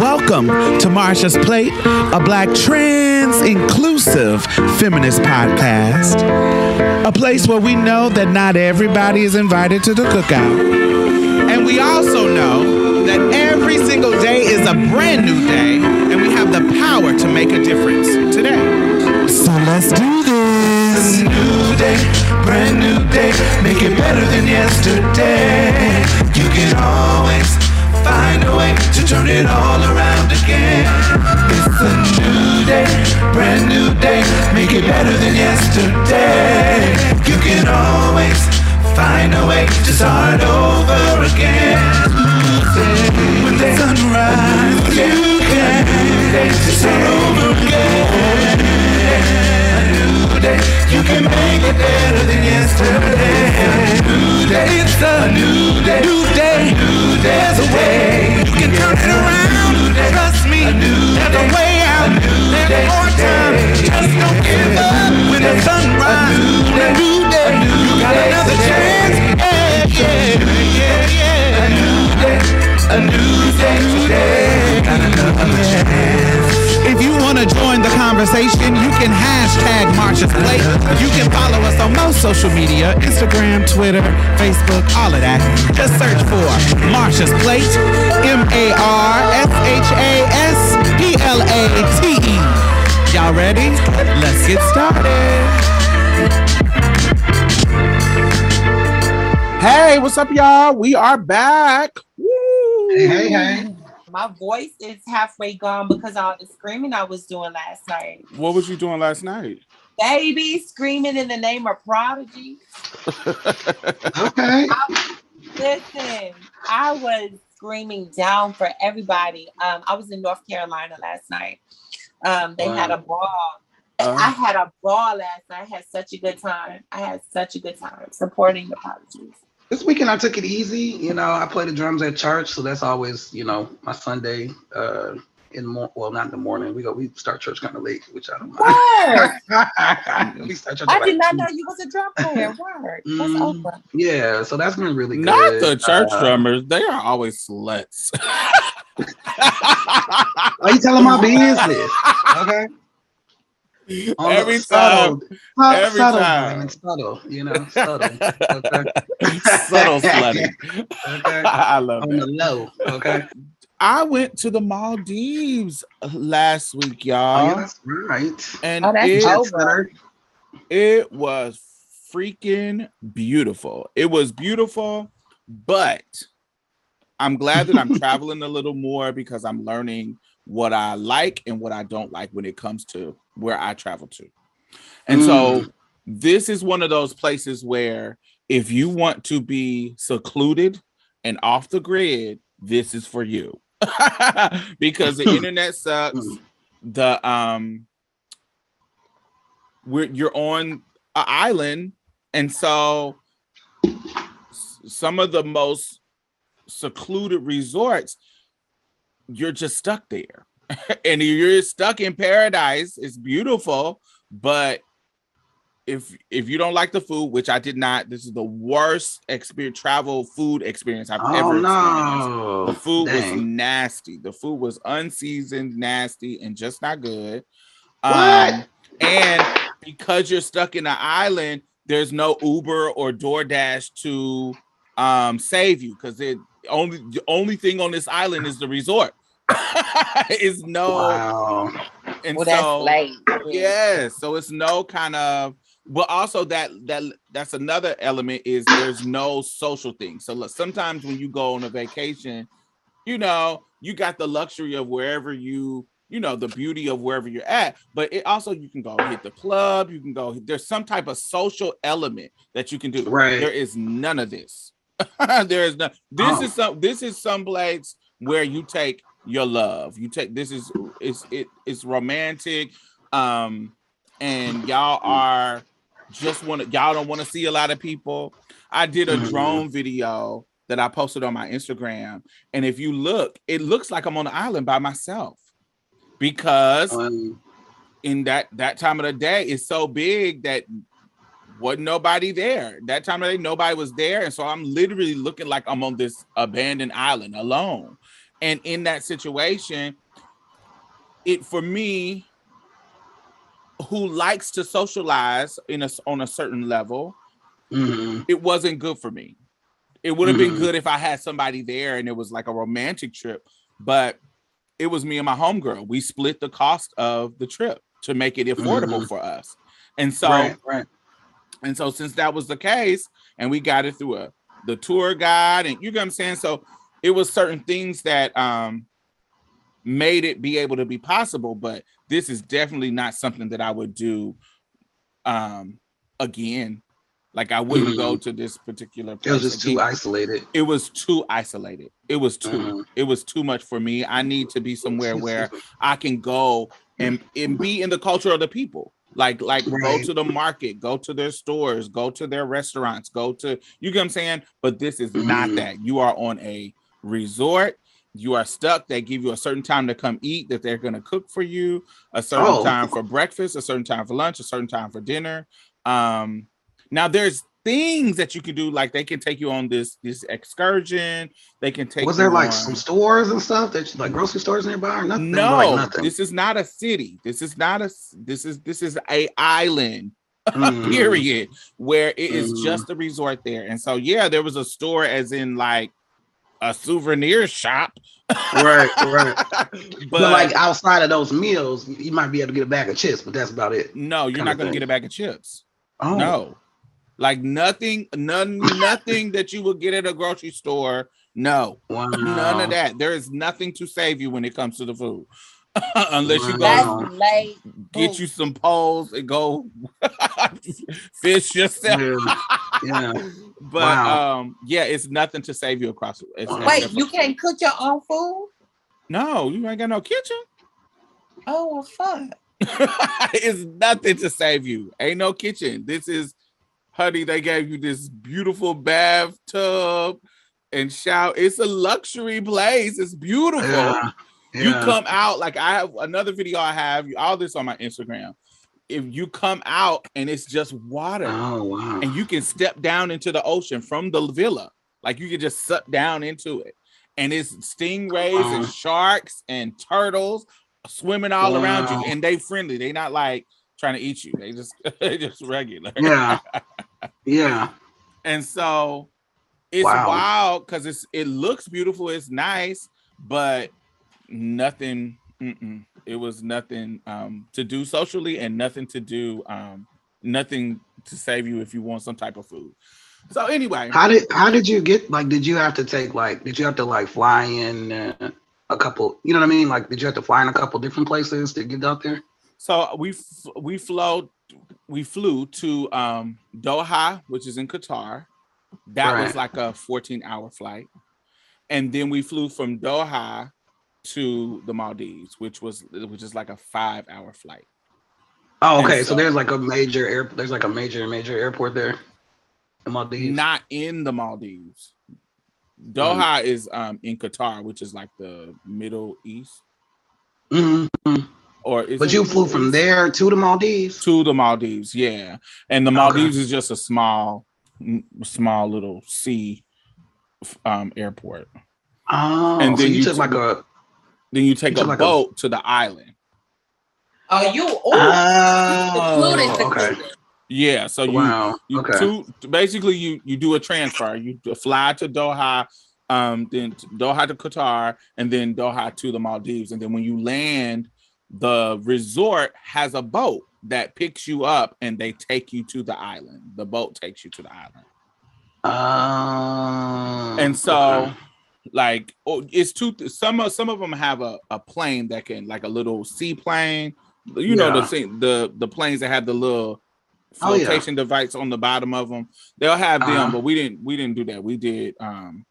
Welcome to Marsha's Plate, a black trans inclusive feminist podcast. A place where we know that not everybody is invited to the cookout. And we also know that every single day is a brand new day, and we have the power to make a difference today. So let's do this. New day, brand new day, make it better than yesterday. You can always find a way to turn it all around again. It's a new day, brand new day, make it better than yesterday. You can always find a way to start over again. When the sun rises, you can start over again. Day, you can make it better than yesterday. A new day, it's a new day, new day, new day. There's a way you can turn it around. Trust me, there's a way out. There's more time. Just don't give up when the sun rises. A new day, you got another chance. Yeah, yeah, yeah, yeah. A new day, a new day today. Got another chance. To join the conversation, you can hashtag Marsha's Plate. You can follow us on most social media Instagram, Twitter, Facebook, all of that. Just search for Marsha's Plate, M A R S H A S P L A T E. Y'all ready? Let's get started. Hey, what's up, y'all? We are back. Woo! Hey, hey. My voice is halfway gone because of all the screaming I was doing last night. What was you doing last night? Baby screaming in the name of Prodigy. Okay. Listen, I was screaming down for everybody. Um, I was in North Carolina last night. Um, they had a ball. Uh, I had a ball last night. I had such a good time. I had such a good time supporting the Prodigies. This weekend I took it easy. You know, I play the drums at church, so that's always, you know, my Sunday. Uh, in more, well, not in the morning. We go, we start church kind of late, which I don't mind. we start church. I did like not two. know you was a drum player. Word. That's Mm. over. Yeah, so that's been really good. Not the church Uh, drummers. They are always sluts. Why you telling my business? Okay. On Every subtle- time. subtle, every subtle, time. Raymond, subtle, you know, subtle. Okay. Subtle slutty. Okay. I love On the it. low. Okay. I went to the Maldives last week, Oh, yeah, y'all, that's right. and Oh, that's it, over. it was freaking beautiful. It was beautiful, but I'm glad that I'm traveling a little more because I'm learning what I like and what I don't like when it comes to where I travel to. And so this is one of those places where if you want to be secluded and off the grid, this is for you. because the internet sucks. The um we're you're on an island and so some of the most secluded resorts you're just stuck there. And you're stuck in paradise. It's beautiful but if if you don't like the food which i did not this is the worst experience travel food experience i've Oh ever experienced. the food was nasty. The food was unseasoned nasty and just not good. What? Um, and because you're stuck in an island, there's no Uber or DoorDash to um save you because it only the only thing on this island is the resort. is no Wow. and Well, that's so late. yeah, so it's no kind of but also that that that's another element is there's no social thing. So look, sometimes when you go on a vacation, you know, you got the luxury of wherever you you know the beauty of wherever you're at but it also you can go hit the club you can go there's some type of social element that you can do Right. there is none of this there is none this Oh. is some this is some place where you take your love you take this is it's it, it's romantic um and y'all are just want to y'all don't want to see a lot of people i did a Mhm. drone video that i posted on my instagram and if you look it looks like i'm on the island by myself because Um, in that that time of the day it's so big that wasn't nobody there that time of day nobody was there and so i'm literally looking like i'm on this abandoned island alone And in that situation, it for me, who likes to socialize in a on a certain level, Mhm. it wasn't good for me. It would have been Mhm. good if I had somebody there and it was like a romantic trip, but it was me and my homegirl. We split the cost of the trip to make it affordable for us. And so right, right. And so since that was the case, and we got it through a the tour guide, and you get what I'm saying. So it was certain things that um made it be able to be possible, but this is definitely not something that I would do um again. Like I wouldn't go to this particular Mm-hmm. It was place just again. too isolated. it was too isolated. It was too Mhm. it was too much for me. I need to be somewhere where I can go and and be in the culture of the people. Like like go to the market, go to their stores, go to their restaurants, go to you get what I'm saying. But this is not Mhm. that. You are on a resort. You are stuck. They give you a certain time to come eat that they're gonna cook for you. A certain Oh. time for breakfast, a certain time for lunch, a certain time for dinner. Um, now there's things that you can do, like they can take you on this this excursion. They can take. Was there like on- some stores and stuff that you- like grocery stores nearby or nothing? no, like nothing. this is not a city. This is not a. This is this is a island. Mhm. Period. Where it is Mhm. just a resort there, and so yeah, there was a store, as in like a souvenir shop. right, right. but, But, like outside of those meals, you might be able to get a bag of chips, but that's about it. no, you're not going to get a bag of chips. Oh, No, like nothing, none, nothing that you would get at a grocery store. No, wow. none of that. There is nothing to save you when it comes to the food, unless you go Wow. That's late. get you some poles and go fish yourself. Yeah, yeah. But Wow. um, yeah, it's nothing to save you across. It's Wait, Wait, you can't cook your own food? No, you ain't got no kitchen. Oh well, fuck. it's nothing to save you. Ain't no kitchen. This is, honey. They gave you this beautiful bathtub and shower. It's a luxury place. It's beautiful. Yeah, You come out like I have another video. I have all this on my Instagram. If you come out and it's just water, Oh wow. and you can step down into the ocean from the villa, like you can just suck down into it, and it's stingrays Wow. and sharks and turtles swimming all around you, and they friendly. They not like trying to eat you. They just they just regular. Yeah. Yeah. And so it's Wow. wild because it's it looks beautiful, it's nice, but nothing. Mm-mm, it was nothing um, to do socially, and nothing to do, um, nothing to save you if you want some type of food. So anyway, How did how did you get like did you have to take like did you have to like fly in uh, a couple you know what I mean like did you have to fly in a couple different places to get out there? So we f- we flew we flew to um, Doha, which is in Qatar. That was like a 14 hour flight, and then we flew from Doha to the Maldives, which was which is like a five hour flight. Oh, okay. so- So, there's like a major air there's like a major major airport there in Maldives. Not in the Maldives. Doha Mm. is um, in Qatar, which is like the Middle East, Mhm. Or is But it you flew from there to the Maldives. to the Maldives, yeah. And the Okay. Maldives is just a small, small little sea um, airport. Oh, And so then you, you took took- like a Then you take You a took like a- boat to the island. Oh, you. Ooh, Oh, secluded, okay. secluded. Yeah, so you Wow. you Okay. two basically you you do a transfer. You fly to Doha, um, then to Doha to Qatar, and then Doha to the Maldives. And then when you land, the resort has a boat that picks you up and they take you to the island. The boat takes you to the island. Oh. and so like oh, it's two some of some of them have a, a plane that can like a little seaplane you know the thing the the planes that have the little Oh, yeah. flotation device on the bottom of them they'll have them Uh-huh. but we didn't we didn't do that we did um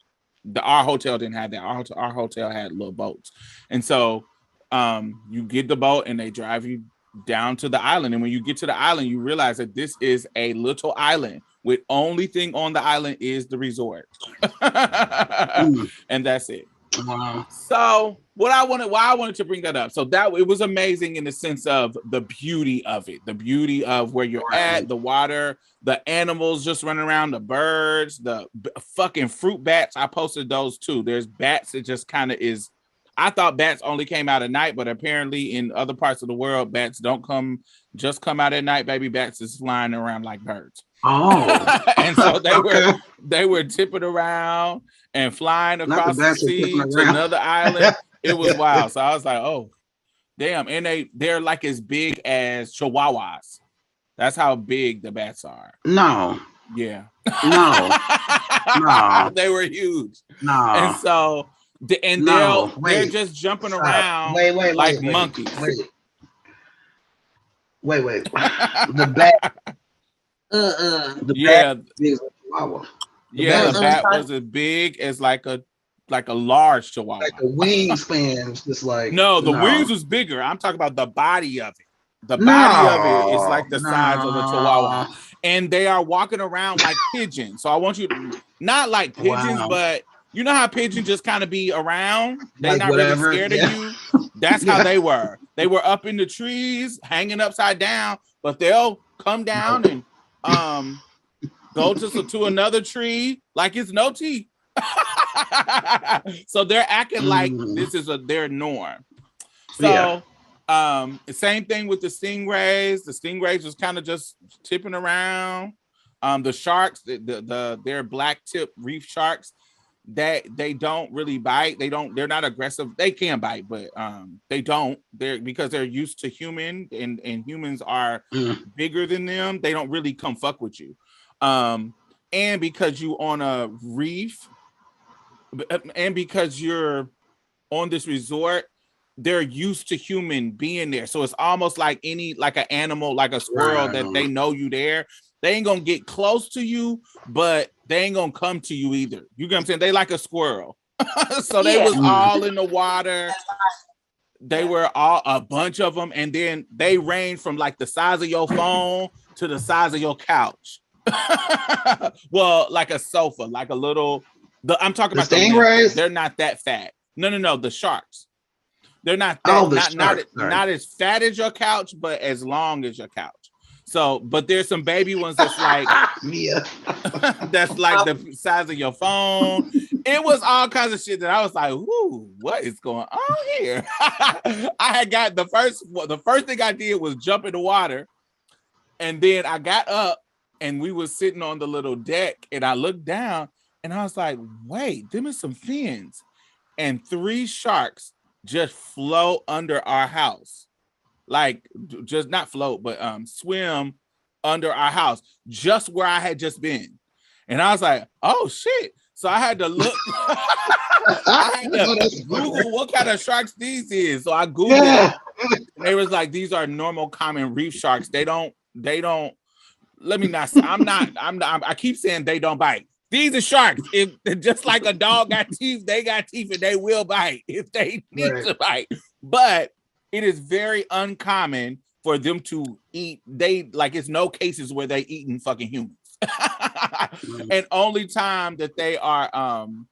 the our hotel didn't have that our, our hotel had little boats and so um you get the boat and they drive you down to the island. And when you get to the island you realize that this is a little island with only thing on the island is the resort. Mm, and that's it. Wow. so what i wanted why i wanted to bring that up. So that it was amazing in the sense of the beauty of it the beauty of where you're at the water the animals just running around the birds the b- fucking fruit bats. I posted those too. There's bats that just kind of is I thought bats only came out at night, but apparently in other parts of the world, bats don't come just come out at night. Baby bats is flying around like birds. Oh, and so they Okay. were they were tipping around and flying across the, were sea to another island. It was wild. So I was like, oh, damn. And they they're like as big as chihuahuas. That's how big the bats are. no, Yeah. no, No. they were huge. no. And so the, and No, they'll they're just jumping Stop. around Wait, wait, like wait, wait, monkeys. Wait, wait, wait. the bat. Uh-uh. The yeah, bat is a chihuahua. yeah, bat the was bat was as big as like a like a large chihuahua. Like the wingspans, just like No, the wings was bigger. I'm talking about the body of it. The body No, of it is like the size of a chihuahua. And they are walking around like pigeons. So I want you to not like pigeons, Wow. but you know how pigeons just kind of be around? They're Like not whatever, really scared yeah. of you. That's how they were. They were up in the trees, hanging upside down, but they'll come down and um go to, to another tree like it's no tea. so they're acting like Mm. this is a their norm. So Yeah. um same thing with the stingrays. The stingrays was kind of just tipping around. Um the sharks, the, the the they're black tip reef sharks that they don't really bite. They don't they're not aggressive. They can bite, but um they don't. They're because they're used to human and and humans are Mm. bigger than them. They don't really come fuck with you. Um and because you on a reef uh, and because you're on this resort they're used to human being there so it's almost like any like an animal like a squirrel that they know you there they ain't gonna get close to you but they ain't gonna come to you either you get what i'm saying they like a squirrel so they Yeah. was Mm. all in the water they were all a bunch of them and then they range from like the size of your phone to the size of your couch well like a sofa like a little the i'm talking The about stingrays? limbs. they're not that fat no no no the sharks they're not that, Oh, the not, not, sharks, sorry. not as fat as your couch but as long as your couch so but there's some baby ones that's like Mia. that's like the size of your phone. It was all kinds of shit that I was like, "Ooh, what is going on here?" I had got the first the first thing I did was jump in the water, and then I got up and we were sitting on the little deck, and I looked down and I was like, "Wait, them is some fins," and three sharks just float under our house, like just not float, but um swim under our house, just where I had just been. And I was like, oh shit. So I had to look. I had to. Google what kind of sharks these is. So I Googled Yeah. they was like, these are normal common reef sharks. They don't, they don't, let me not say, I'm not, I'm not, I'm- I keep saying they don't bite. These are sharks. If just like a dog got teeth, they got teeth and they will bite if they need Right. to bite. But it is very uncommon for them to eat. They like it's no cases where they eating fucking humans. and only time that they are um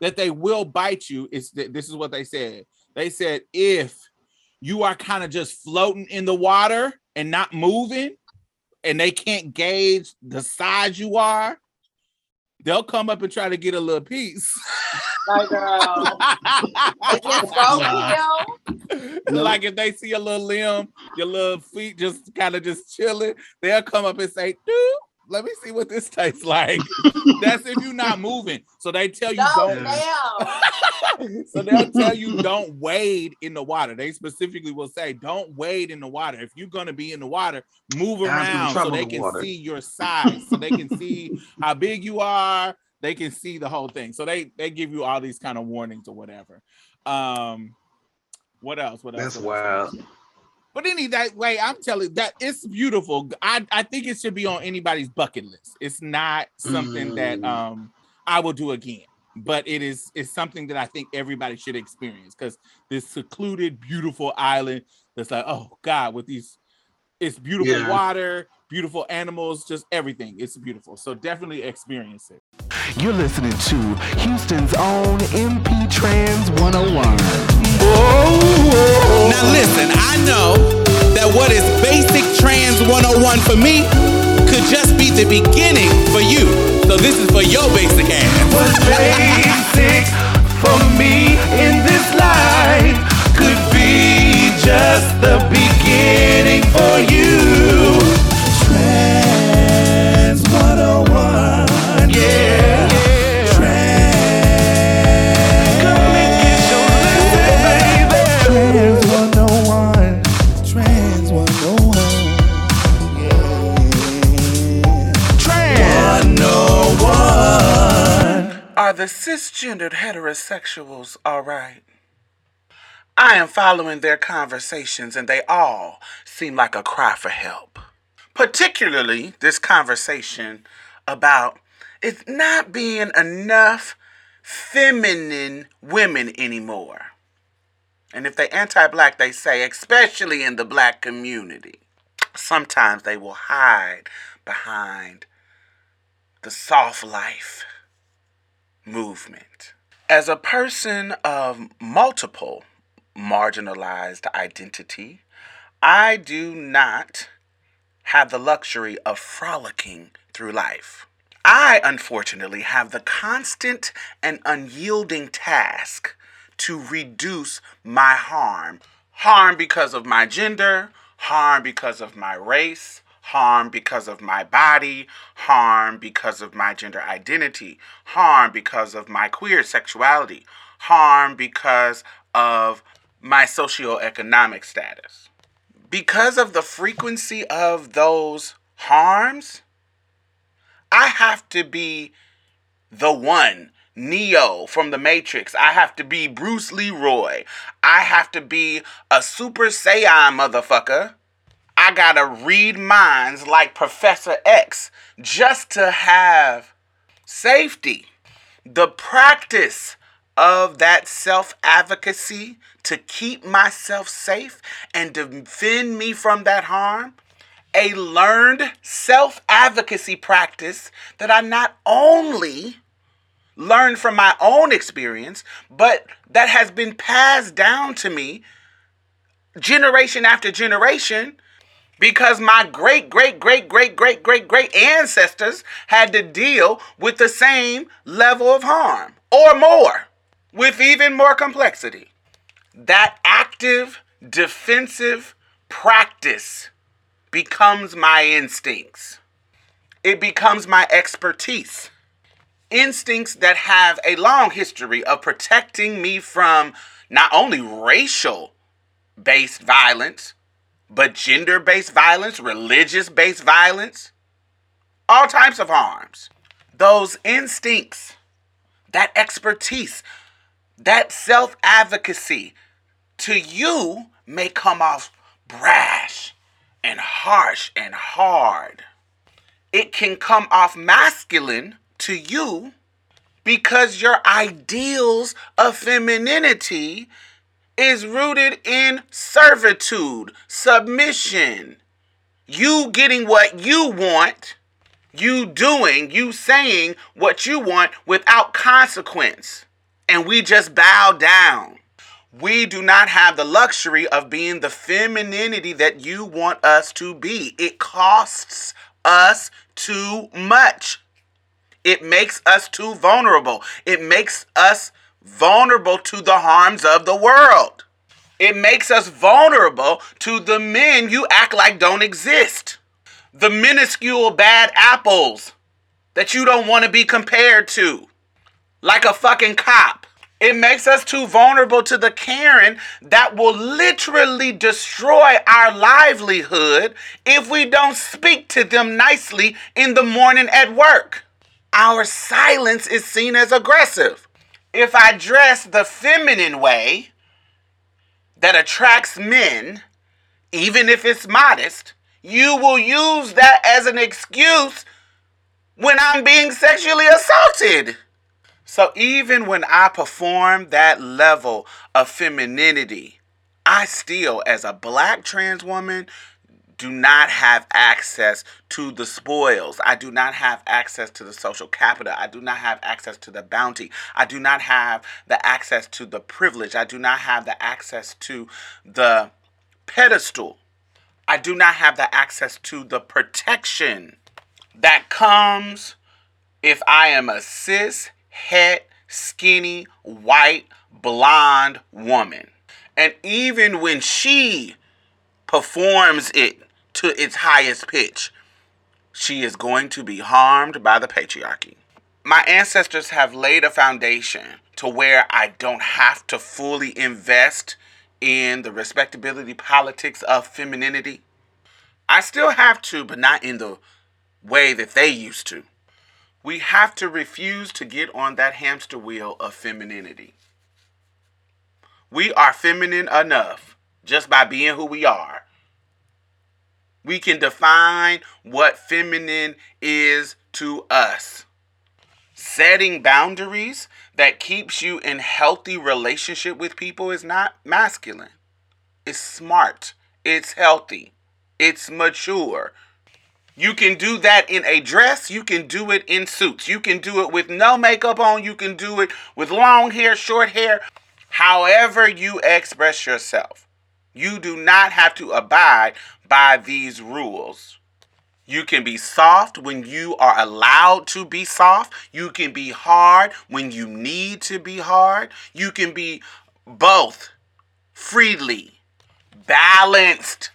that they will bite you is this is what they said. They said if you are kind of just floating in the water and not moving, and they can't gauge the size you are, they'll come up and try to get a little piece. My girl. It yo. like if they see a little limb, your little feet just kind of just chilling, they'll come up and say, dude, let me see what this tastes like. That's if you're not moving. So they tell you No, don't so they'll tell you don't wade in the water. They specifically will say, don't wade in the water. If you're gonna be in the water, move around so they the can water. see your size, so they can see how big you are. They can see the whole thing. So they they give you all these kind of warnings or whatever. Um, what else? What else? That's wild. But any that way, I'm telling that it's beautiful. I, I think it should be on anybody's bucket list. It's not something that Mm. um I will do again, but it is it's something that I think everybody should experience because this secluded, beautiful island that's like, oh God, with these it's beautiful Yeah. water, beautiful animals, just everything. It's beautiful. So definitely experience it. You're listening to Houston's own MP Trans 101. Whoa. Now listen, I know that what is basic trans 101 for me could just be the beginning for you. So this is for your basic ass. What's basic for me in this life could be just the beginning for you. The cisgendered heterosexuals all right? I am following their conversations and they all seem like a cry for help. Particularly this conversation about it not being enough feminine women anymore. And if they anti-black, they say, especially in the black community, sometimes they will hide behind the soft life movement. As a person of multiple marginalized identity, I do not have the luxury of frolicking through life. I, unfortunately, have the constant and unyielding task to reduce my harm. Harm because of my gender, harm because of my race, harm because of my body, harm because of my gender identity, harm because of my queer sexuality, harm because of my socioeconomic status. Because of the frequency of those harms, I have to be the one. Neo from the Matrix. I have to be Bruce Leroy. I have to be a Super Saiyan motherfucker. I gotta read minds like Professor X just to have safety. The practice of that self advocacy to keep myself safe and defend me from that harm. A learned self advocacy practice that I not only learned from my own experience, but that has been passed down to me generation after generation because my great, great, great, great, great, great, great ancestors had to deal with the same level of harm or more with even more complexity. That active defensive practice becomes my instincts, it becomes my expertise. Instincts that have a long history of protecting me from not only racial based violence, but gender based violence, religious based violence, all types of harms. Those instincts, that expertise, that self advocacy to you may come off brash and harsh and hard. It can come off masculine to you because your ideals of femininity is rooted in servitude, submission, you getting what you want, you doing, you saying what you want without consequence. And we just bow down. We do not have the luxury of being the femininity that you want us to be. It costs us too much. It makes us too vulnerable. It makes us vulnerable to the harms of the world. It makes us vulnerable to the men you act like don't exist. The minuscule bad apples that you don't want to be compared to. Like a fucking cop. It makes us too vulnerable to the Karen that will literally destroy our livelihood if we don't speak to them nicely in the morning at work. Our silence is seen as aggressive. If I dress the feminine way that attracts men, even if it's modest, you will use that as an excuse when I'm being sexually assaulted. So even when I perform that level of femininity, I still, as a black trans woman, do not have access to the spoils. I do not have access to the social capital. I do not have access to the bounty. I do not have the access to the privilege. I do not have the access to the pedestal. I do not have the access to the protection that comes if I am a cis het skinny, white, blonde woman. And even when she performs it to its highest pitch, she is going to be harmed by the patriarchy. My ancestors have laid a foundation to where I don't have to fully invest in the respectability politics of femininity. I still have to, but not in the way that they used to. We have to refuse to get on that hamster wheel of femininity. We are feminine enough just by being who we are. We can define what feminine is to us. Setting boundaries that keeps you in healthy relationship with people is not masculine. It's smart. It's healthy. It's mature. You can do that in a dress. You can do it in suits. You can do it with no makeup on. You can do it with long hair, short hair. However, you express yourself. You do not have to abide by these rules. You can be soft when you are allowed to be soft. You can be hard when you need to be hard. You can be both freely, balanced.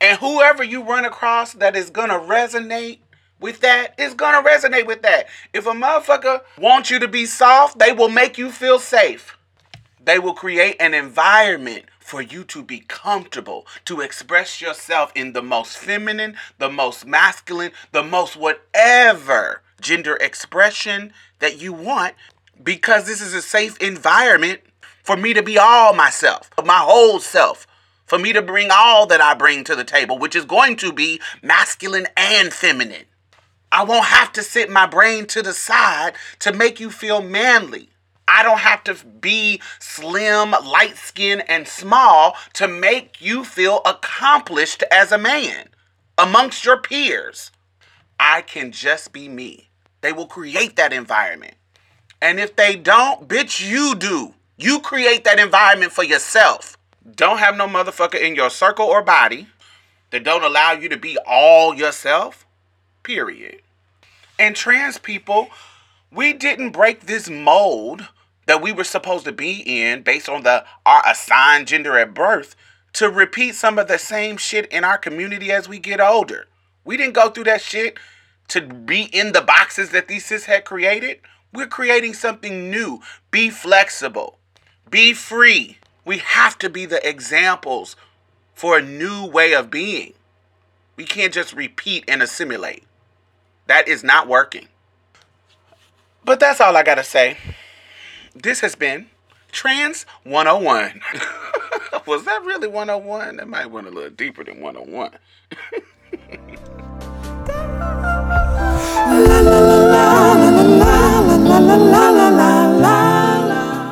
And whoever you run across that is going to resonate with that is going to resonate with that. If a motherfucker wants you to be soft, they will make you feel safe. They will create an environment for you to be comfortable, to express yourself in the most feminine, the most masculine, the most whatever gender expression that you want, because this is a safe environment for me to be all myself, my whole self, for me to bring all that I bring to the table, which is going to be masculine and feminine. I won't have to sit my brain to the side to make you feel manly. I don't have to be slim, light skinned, and small to make you feel accomplished as a man amongst your peers. I can just be me. They will create that environment. And if they don't, bitch, you do. You create that environment for yourself. Don't have no motherfucker in your circle or body that don't allow you to be all yourself. Period. And trans people, we didn't break this mold that we were supposed to be in based on the our assigned gender at birth to repeat some of the same shit in our community as we get older. We didn't go through that shit to be in the boxes that these cis had created. We're creating something new. Be flexible. Be free. We have to be the examples for a new way of being. We can't just repeat and assimilate. That is not working. But that's all I got to say this has been Trans 101. Was that really 101? That might went a little deeper than 101.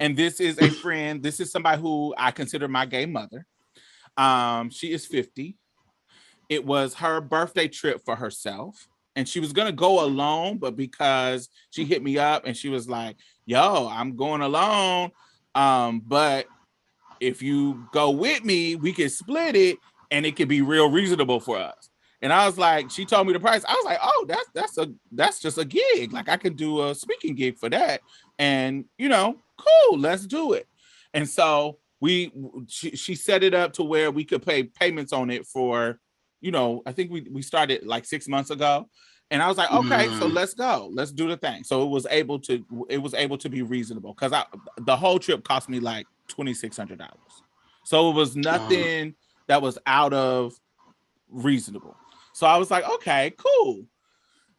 And this is a friend. This is somebody who I consider my gay mother. Um, she is 50. It was her birthday trip for herself. And she was gonna go alone, but because she hit me up and she was like, yo, I'm going alone. Um, but if you go with me, we can split it and it could be real reasonable for us. And I was like, she told me the price. I was like, oh, that's that's a that's just a gig. Like I could do a speaking gig for that. And you know, cool, let's do it. And so we she, she set it up to where we could pay payments on it for, you know, I think we we started like six months ago. And I was like, okay, so Mm. let's go. Let's do the thing. So it was able to it was able to be reasonable because I the whole trip cost me like twenty six hundred dollars. So it was nothing that was out of reasonable. So I was like, okay, cool.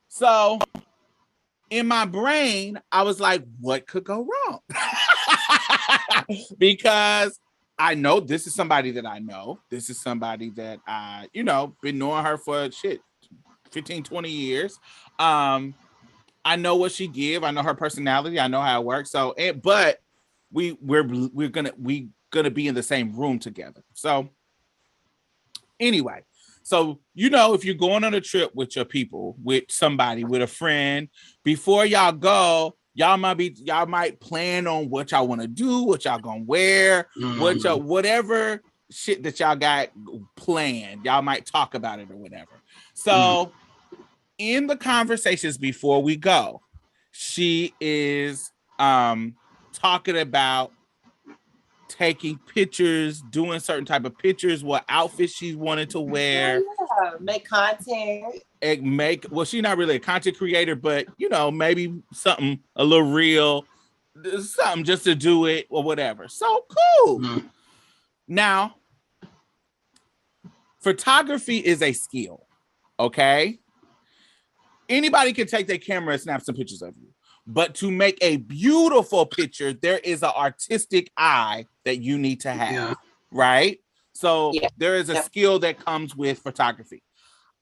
So in my brain, I was like, what could go wrong? because I know this is somebody that I know. This is somebody that I, you know, been knowing her for shit 15, 20 years. Um, I know what she give. I know her personality. I know how it works. So, and, but we we're we're gonna we gonna be in the same room together. So, anyway, so you know, if you're going on a trip with your people, with somebody, with a friend, before y'all go, y'all might be y'all might plan on what y'all want to do, what y'all gonna wear, what Mhm. y'all whatever shit that y'all got planned. Y'all might talk about it or whatever. So in the conversations before we go, she is um talking about taking pictures, doing certain type of pictures, what outfits she wanted to wear, Yeah, make content. and make well, she's not really a content creator, but you know, maybe something a little real, something just to do it or whatever. So cool. Mhm. Now, photography is a skill, okay? Anybody can take their camera and snap some pictures of you. But to make a beautiful picture, there is an artistic eye that you need to have, Yeah. right? So Yeah. there is a Yeah. skill that comes with photography.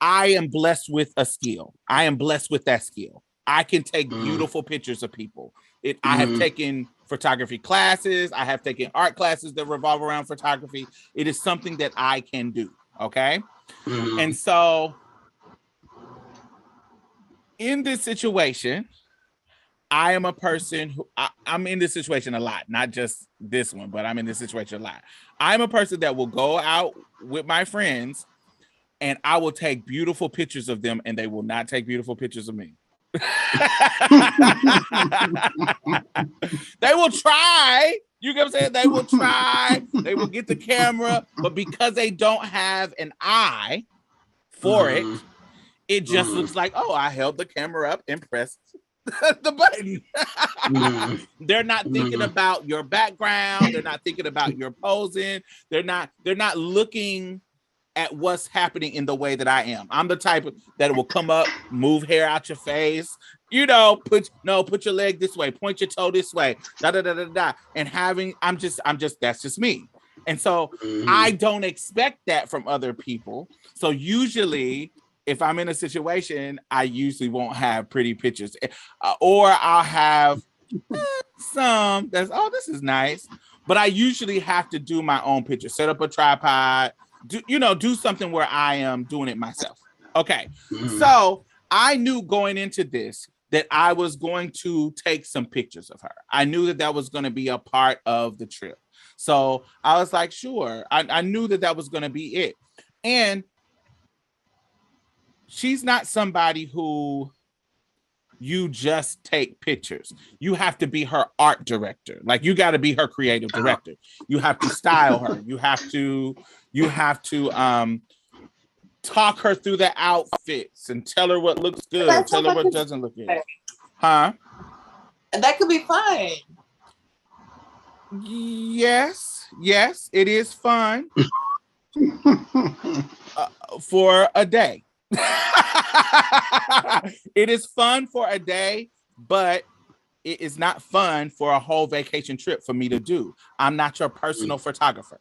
I am blessed with a skill. I am blessed with that skill. I can take Mhm. beautiful pictures of people. It I have Mhm. taken photography classes, I have taken art classes that revolve around photography. It is something that I can do, okay? Mhm. And so in this situation, I am a person who I, I'm in this situation a lot, not just this one, but I'm in this situation a lot. I'm a person that will go out with my friends and I will take beautiful pictures of them and they will not take beautiful pictures of me. they will try. You get what I'm saying? They will try. They will get the camera, but because they don't have an eye for it, Mhm. it just Mhm. looks like, oh, I held the camera up and pressed the button. They're not thinking about your background. They're not thinking about your posing. They're not. They're not looking at what's happening in the way that I am. I'm the type of, that will come up, move hair out your face. You know, put no, put your leg this way, point your toe this way, da da da da da. And having, I'm just, I'm just, that's just me. And so Mhm. I don't expect that from other people. So usually, if I'm in a situation, I usually won't have pretty pictures, Eh, uh, or I'll have eh, some that's oh, this is nice. But I usually have to do my own picture, set up a tripod, do you know, do something where I am doing it myself. Okay, Mhm. so I knew going into this that I was going to take some pictures of her. I knew that that was going to be a part of the trip. So I was like, sure. I, I knew that that was going to be it. And she's not somebody who you just take pictures. You have to be her art director. Like you got to be her creative director. You have to style her. You have to you have to um talk her through the outfits and tell her what looks good, That's tell her what what I could doesn't look good. Huh? And that could be fun. Yes, yes, it is fun uh, for a day. it is fun for a day, but it is not fun for a whole vacation trip for me to do. I'm not your personal photographer.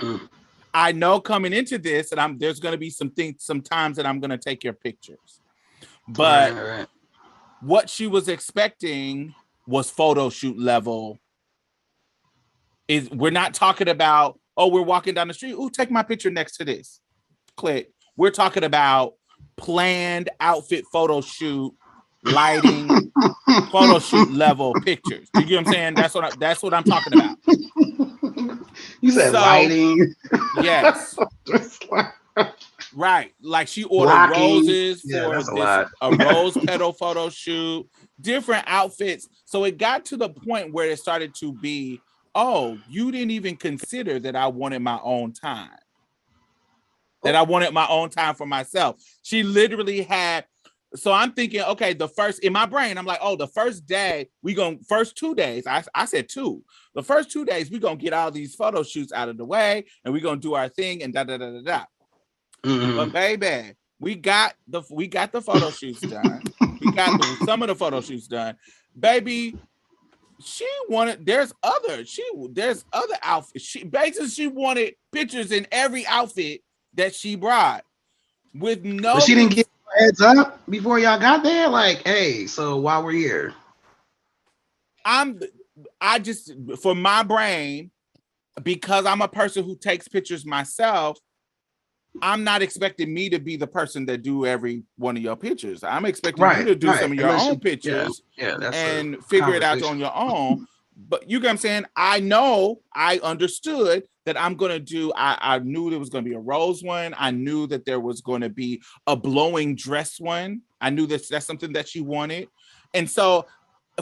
Mm. I know coming into this, and I'm there's gonna be some things, some times that I'm gonna take your pictures. But Right, right. what she was expecting was photo shoot level. Is we're not talking about, oh, we're walking down the street. Oh, take my picture next to this. Click. We're talking about planned outfit photo shoot, lighting, photo shoot level pictures. You get what I'm saying? That's what I, that's what I'm talking about. you said So- lighting. Yes. Right. Like she ordered Blocking. roses Yeah, for a this, lot. a rose petal photo shoot, different outfits. So it got to the point where it started to be oh, you didn't even consider that I wanted my own time. That I wanted my own time for myself. She literally had. So I'm thinking, okay, the first in my brain, I'm like, oh, the first day we gonna first two days. I, I said two. The first two days we gonna get all these photo shoots out of the way, and we gonna do our thing, and da da da da da. Mhm. But baby, we got the we got the photo shoots done. we got the, some of the photo shoots done. Baby, she wanted there's other she there's other outfits. She basically she wanted pictures in every outfit that she brought with no But she didn't get heads up before y'all got there. Like, hey, so while we're here, I'm I just for my brain because I'm a person who takes pictures myself. I'm not expecting me to be the person that do every one of your pictures. I'm expecting you to do right. some of your Unless own you- pictures yeah, that's and figure it out on your own. But you get what I'm saying? I know I understood that I'm gonna do. I, I knew there was gonna be a rose one. I knew that there was gonna be a blowing dress one. I knew that that's something that she wanted. And so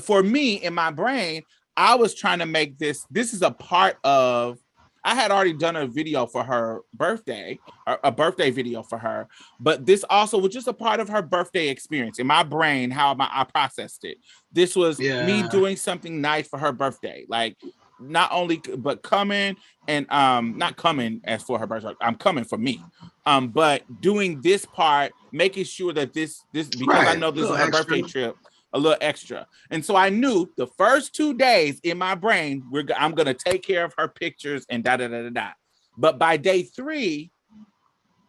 for me in my brain, I was trying to make this. This is a part of. I had already done a video for her birthday, a birthday video for her, but this also was just a part of her birthday experience in my brain. How my, I processed it. This was me doing something nice for her birthday, like not only but coming and um not coming as for her birthday. I'm coming for me, um, but doing this part, making sure that this this because I know this is her birthday trip a little extra. And so I knew the first two days in my brain, we're I'm gonna take care of her pictures and da da da da da. But by day three,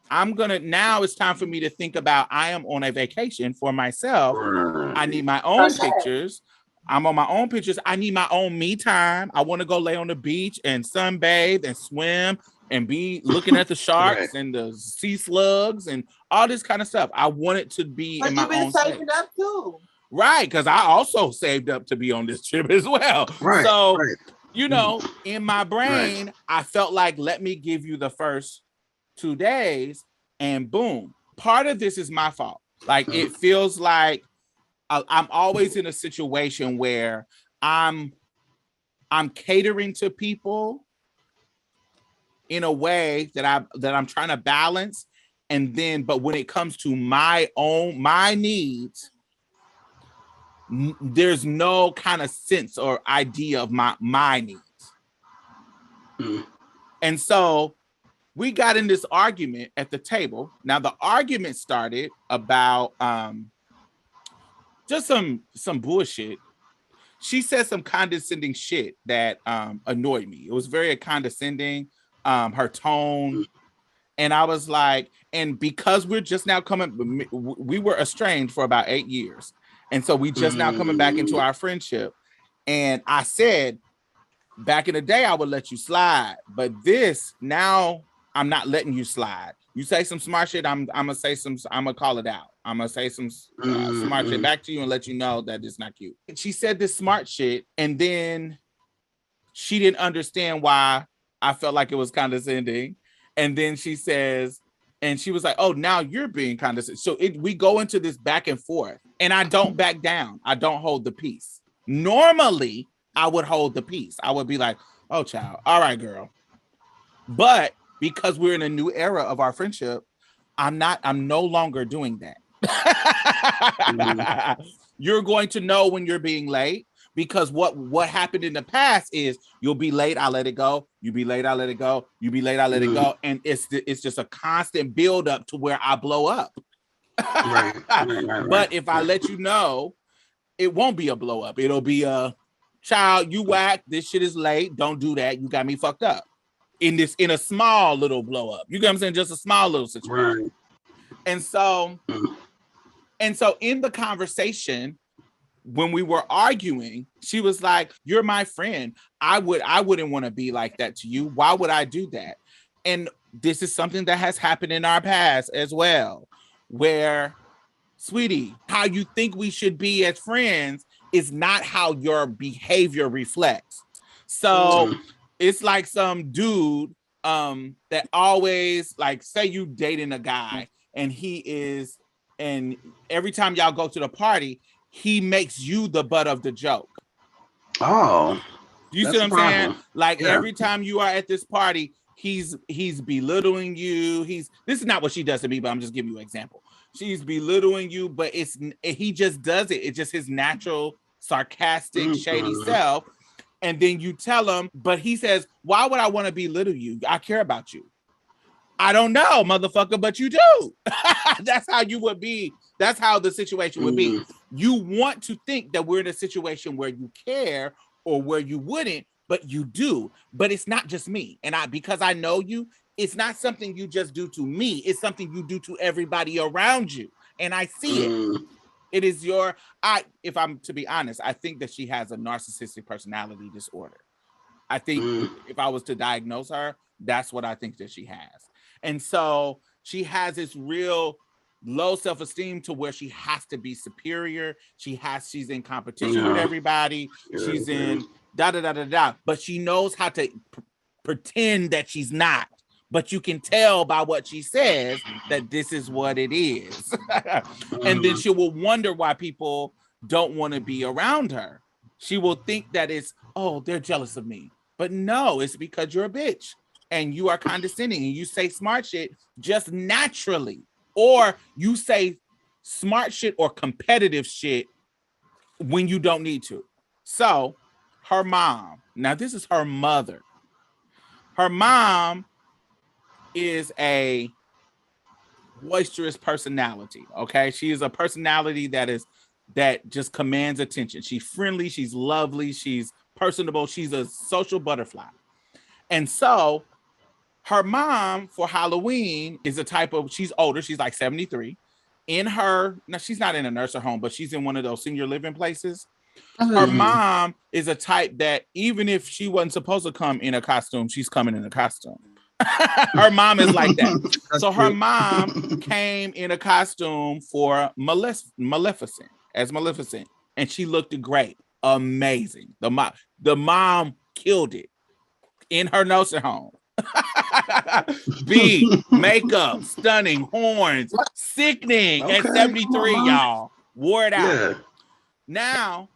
I'm gonna now it's time for me to think about I am on a vacation for myself. I need my own Okay. pictures. I'm on my own pictures. I need my own me time. I want to go lay on the beach and sunbathe and swim and be looking at the sharks Right. and the sea slugs and all this kind of stuff. I want it to be But in my you've been own space. saving up too. Right, because I also saved up to be on this trip as well. Right. So, right. you know, in my brain, I felt like, let me give you the first two days, and boom. Part of this is my fault. Like, it mm. feels like I- I'm always in a situation where I'm I'm catering to people in a way that I that I'm trying to balance, and then, but when it comes to my own my needs, n- there's no kind of sense or idea of my my needs. Mm. And so we got in this argument at the table. Now the argument started about um just some some bullshit. She said some condescending shit that um annoyed me. It was very condescending, um her tone and I was like, and because we're just now coming, we were estranged for about eight years. And so we just now coming back into our friendship. And I said, back in the day, I would let you slide, but this now I'm not letting you slide. You say some smart shit, I'm I'm gonna say some, I'm gonna call it out. I'm gonna say some uh, smart shit Mhm. back to you and let you know that it's not cute. She said this smart shit, and then she didn't understand why I felt like it was condescending. And then she says, and she was like, "Oh, now you're being condescending." So it, we go into this back and forth, and I don't back down. I don't hold the peace. Normally, I would hold the peace. I would be like, "Oh, child, all right, girl." But because we're in a new era of our friendship, I'm not. I'm no longer doing that. You're going to know when you're being late because what what happened in the past is you'll be late, I let it go. You be late, I let it go. You be late, I let it go, mm. and it's it's just a constant build up to where I blow up. Right, right, right. But if I let you know, it won't be a blow up. It'll be a child. You whack. This shit is late. Don't do that. You got me fucked up. In this, in a small little blow up. You get what I'm saying? Just a small little situation. And so, and so in the conversation, when we were arguing, she was like, You're my friend. I would I wouldn't want to be like that to you. Why would I do that? And this is something that has happened in our past as well, where sweetie, how you think we should be as friends is not how your behavior reflects. So Mhm. it's like some dude um that always like say you dating a guy and he is and every time y'all go to the party he makes you the butt of the joke Oh. You see what I'm saying? Like Yeah. every time you are at this party, he's he's belittling you. He's this is not what she does to me, but I'm just giving you an example. She's belittling you, but it's he just does it. It's just his natural sarcastic, shady Mhm. self. And then you tell him, but he says, "Why would I want to belittle you? I care about you." I don't know, motherfucker, but you do. That's how you would be. That's how the situation would be Mhm. you want to think that we're in a situation where you care or where you wouldn't, but you do. But it's not just me. And I because I know you, it's not something you just do to me. It's something you do to everybody around you. And I see it. Mm. It is your I if I'm to be honest, I think that she has a narcissistic personality disorder. I think Mm. if I was to diagnose her, that's what I think that she has. And so she has this real low self-esteem to where she has to be superior. She has she's in competition with everybody. Yeah, She's yeah. in da da da da da. But she knows how to p- pretend that she's not. But you can tell by what she says that this is what it is. and then Mhm. she will wonder why people don't want to be around her. She will think that it's, oh, they're jealous of me. But no, it's because you're a bitch and you are condescending and you say smart shit just naturally. Or you say smart shit or competitive shit when you don't need to. So, her mom, now this is her mother. Her mom is a boisterous personality. Okay. She is a personality that is that just commands attention. She's friendly, she's lovely, she's personable, she's a social butterfly. And so her mom for Halloween is a type of she's older, she's like 73. In her, now she's not in a nursing home, but she's in one of those senior living places. Her Mhm. mom is a type that even if she wasn't supposed to come in a costume, she's coming in a costume. her mom is like that. So her mom came in a costume for Malef- Maleficent as Maleficent, and she looked great, amazing. The mom, the mom killed it in her nursing home. B makeup, stunning horns, sickening at 73, y'all. Wore it out. Yeah. Now,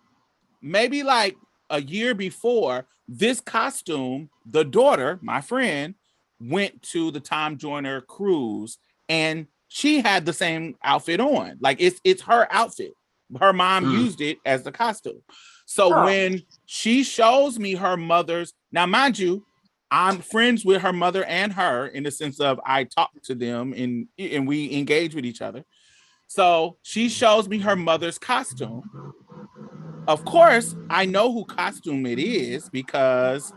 maybe like a year before, this costume, the daughter, my friend, went to the Tom Joyner cruise and she had the same outfit on. Like it's it's her outfit. Her mom Mm. used it as the costume. So Oh. when she shows me her mother's now, mind you, I'm friends with her mother and her in the sense of I talk to them and and we engage with each other. So she shows me her mother's costume. Of course, I know who costume it is because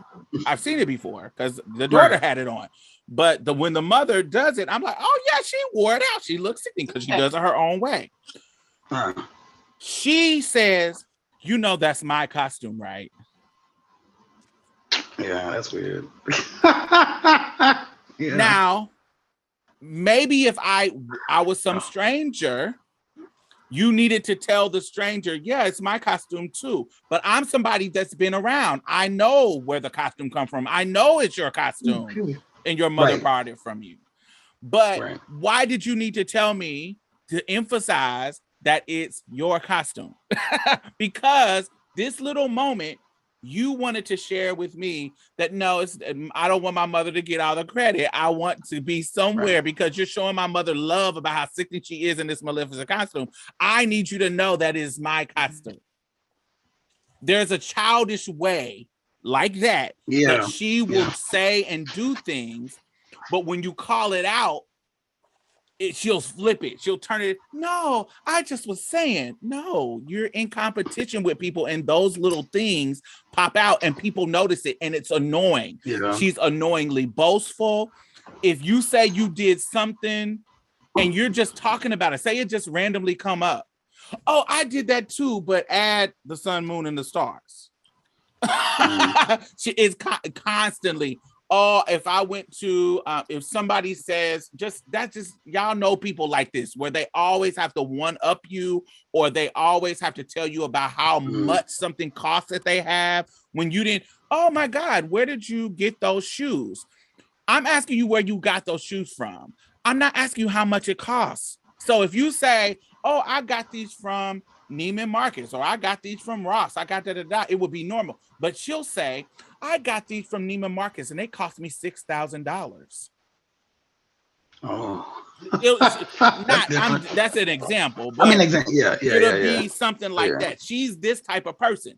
I've seen it before because the daughter had it on. But the when the mother does it, I'm like, oh yeah, she wore it out. She looks sickening because she does it her own way. Uh, She says, you know, that's my costume, right? Yeah, that's weird. yeah. Now, maybe if I I was some oh. stranger, you needed to tell the stranger, yeah, it's my costume too. But I'm somebody that's been around. I know where the costume come from. I know it's your costume and your mother Right. brought it from you. But Right. why did you need to tell me to emphasize that it's your costume? because this little moment you wanted to share with me that no, it's um, I don't want my mother to get all the credit. I want to be somewhere because you're showing my mother love about how sickening she is in this Maleficent costume. I need you to know that is my costume. There's a childish way like that Yeah. that she will yeah. say and do things, but when you call it out, it she'll flip it. She'll turn it. No, I just was saying, no, you're in competition with people, and those little things pop out, and people notice it, and it's annoying. Yeah. She's annoyingly boastful. If you say you did something and you're just talking about it, say it just randomly come up. Oh, I did that too, but add the sun, moon, and the stars. Mm. she is co- constantly. Oh, if I went to, uh, if somebody says, just that, just y'all know people like this, where they always have to one up you, or they always have to tell you about how Mhm. much something costs that they have when you didn't. Oh my God, where did you get those shoes? I'm asking you where you got those shoes from. I'm not asking you how much it costs. So if you say, "Oh, I got these from Neiman Marcus, or I got these from Ross. I got da da da. It would be normal. But she'll say, I got these from Neiman Marcus and they cost me six thousand dollars. Oh. It was that's not. I'm, that's an example. But I mean, exactly. Yeah, yeah, it'll yeah, yeah. be something like Yeah. that. She's this type of person.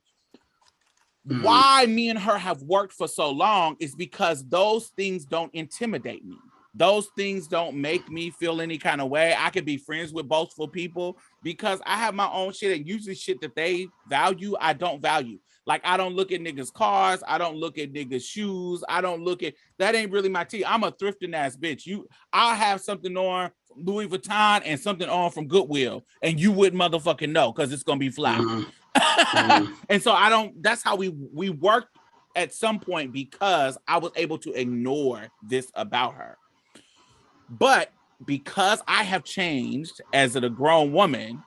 Mhm. Why me and her have worked for so long is because those things don't intimidate me. Those things don't make me feel any kind of way. I could be friends with boastful people because I have my own shit and usually shit that they value, I don't value. Like I don't look at niggas' cars, I don't look at niggas' shoes, I don't look at that ain't really my tea. I'm a thrifting ass bitch. You I'll have something on Louis Vuitton and something on from Goodwill, and you wouldn't motherfucking know because it's gonna be fly. Mhm. Mhm. and so I don't. That's how we we worked at some point because I was able to ignore this about her. But because I have changed as a grown woman,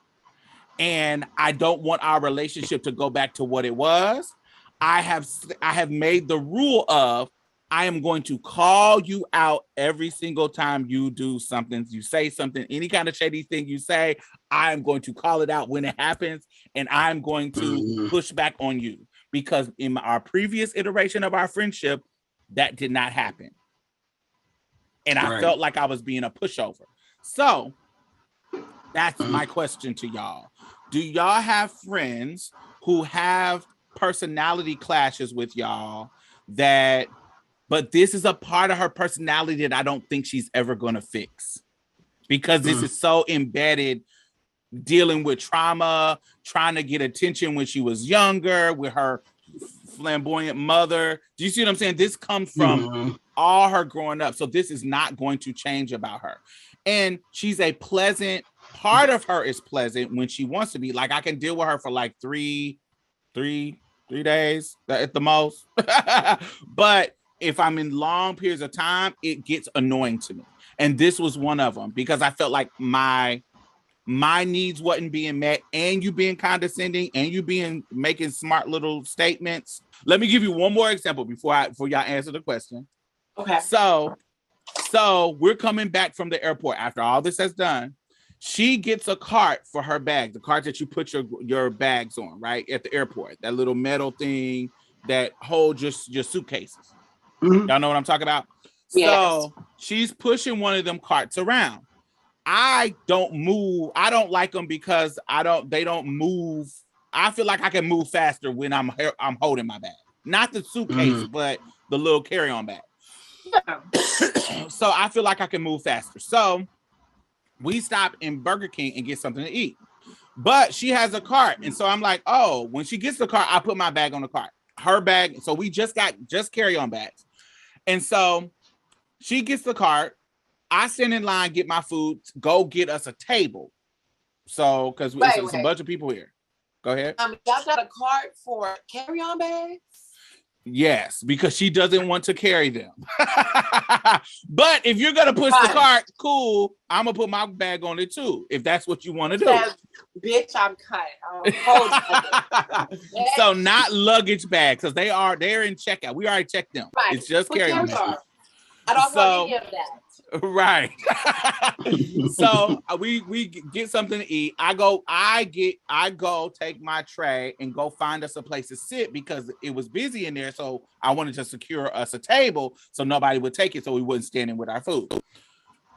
and I don't want our relationship to go back to what it was, I have I have made the rule of I am going to call you out every single time you do something, you say something, any kind of shady thing you say, I am going to call it out when it happens, and I'm going to Mhm. push back on you because in our previous iteration of our friendship, that did not happen. And I Right. felt like I was being a pushover. So that's Mhm. my question to y'all. Do y'all have friends who have personality clashes with y'all that but this is a part of her personality that I don't think she's ever going to fix because this Mm. is so embedded dealing with trauma, trying to get attention when she was younger with her flamboyant mother. Do you see what I'm saying? This comes from Mhm. All her growing up. So this is not going to change about her. And she's a pleasant part of her is pleasant when she wants to be. Like I can deal with her for like three, three, three days at the most. but if I'm in long periods of time, it gets annoying to me. And this was one of them because I felt like my my needs wasn't being met and you being condescending and you being making smart little statements. Let me give you one more example before I before y'all answer the question. Okay. So, so we're coming back from the airport after all this has done. She gets a cart for her bag, the cart that you put your your bags on, right at the airport. That little metal thing that holds your your suitcases. Mhm. Y'all know what I'm talking about. Yes. So she's pushing one of them carts around. I don't move. I don't like them because I don't. They don't move. I feel like I can move faster when I'm I'm holding my bag, not the suitcase, but the little carry-on bag. so I feel like I can move faster. So we stop in Burger King and get something to eat. But she has a cart. And so I'm like, oh, when she gets the cart, I put my bag on the cart. Her bag. So we just got just carry-on bags. And so she gets the cart. I stand in line, get my food, go get us a table. So because it's a bunch of people here. Go ahead. Um, y'all got a cart for carry-on bags? Yes, because she doesn't want to carry them. but if you're gonna push the cart, cool. I'm gonna put my bag on it too, if that's what you want to do. Says, Bitch, I'm cut. So not luggage bags, because they are they're in checkout. We already checked them. Right. It's just Put carry on yours bags. on. I don't So- want any of that. right. So uh, we we get something to eat. I go i get i go take my tray and go find us a place to sit because it was busy in there. So i wanted to secure us a table so nobody would take it so we wouldn't stand in with our food.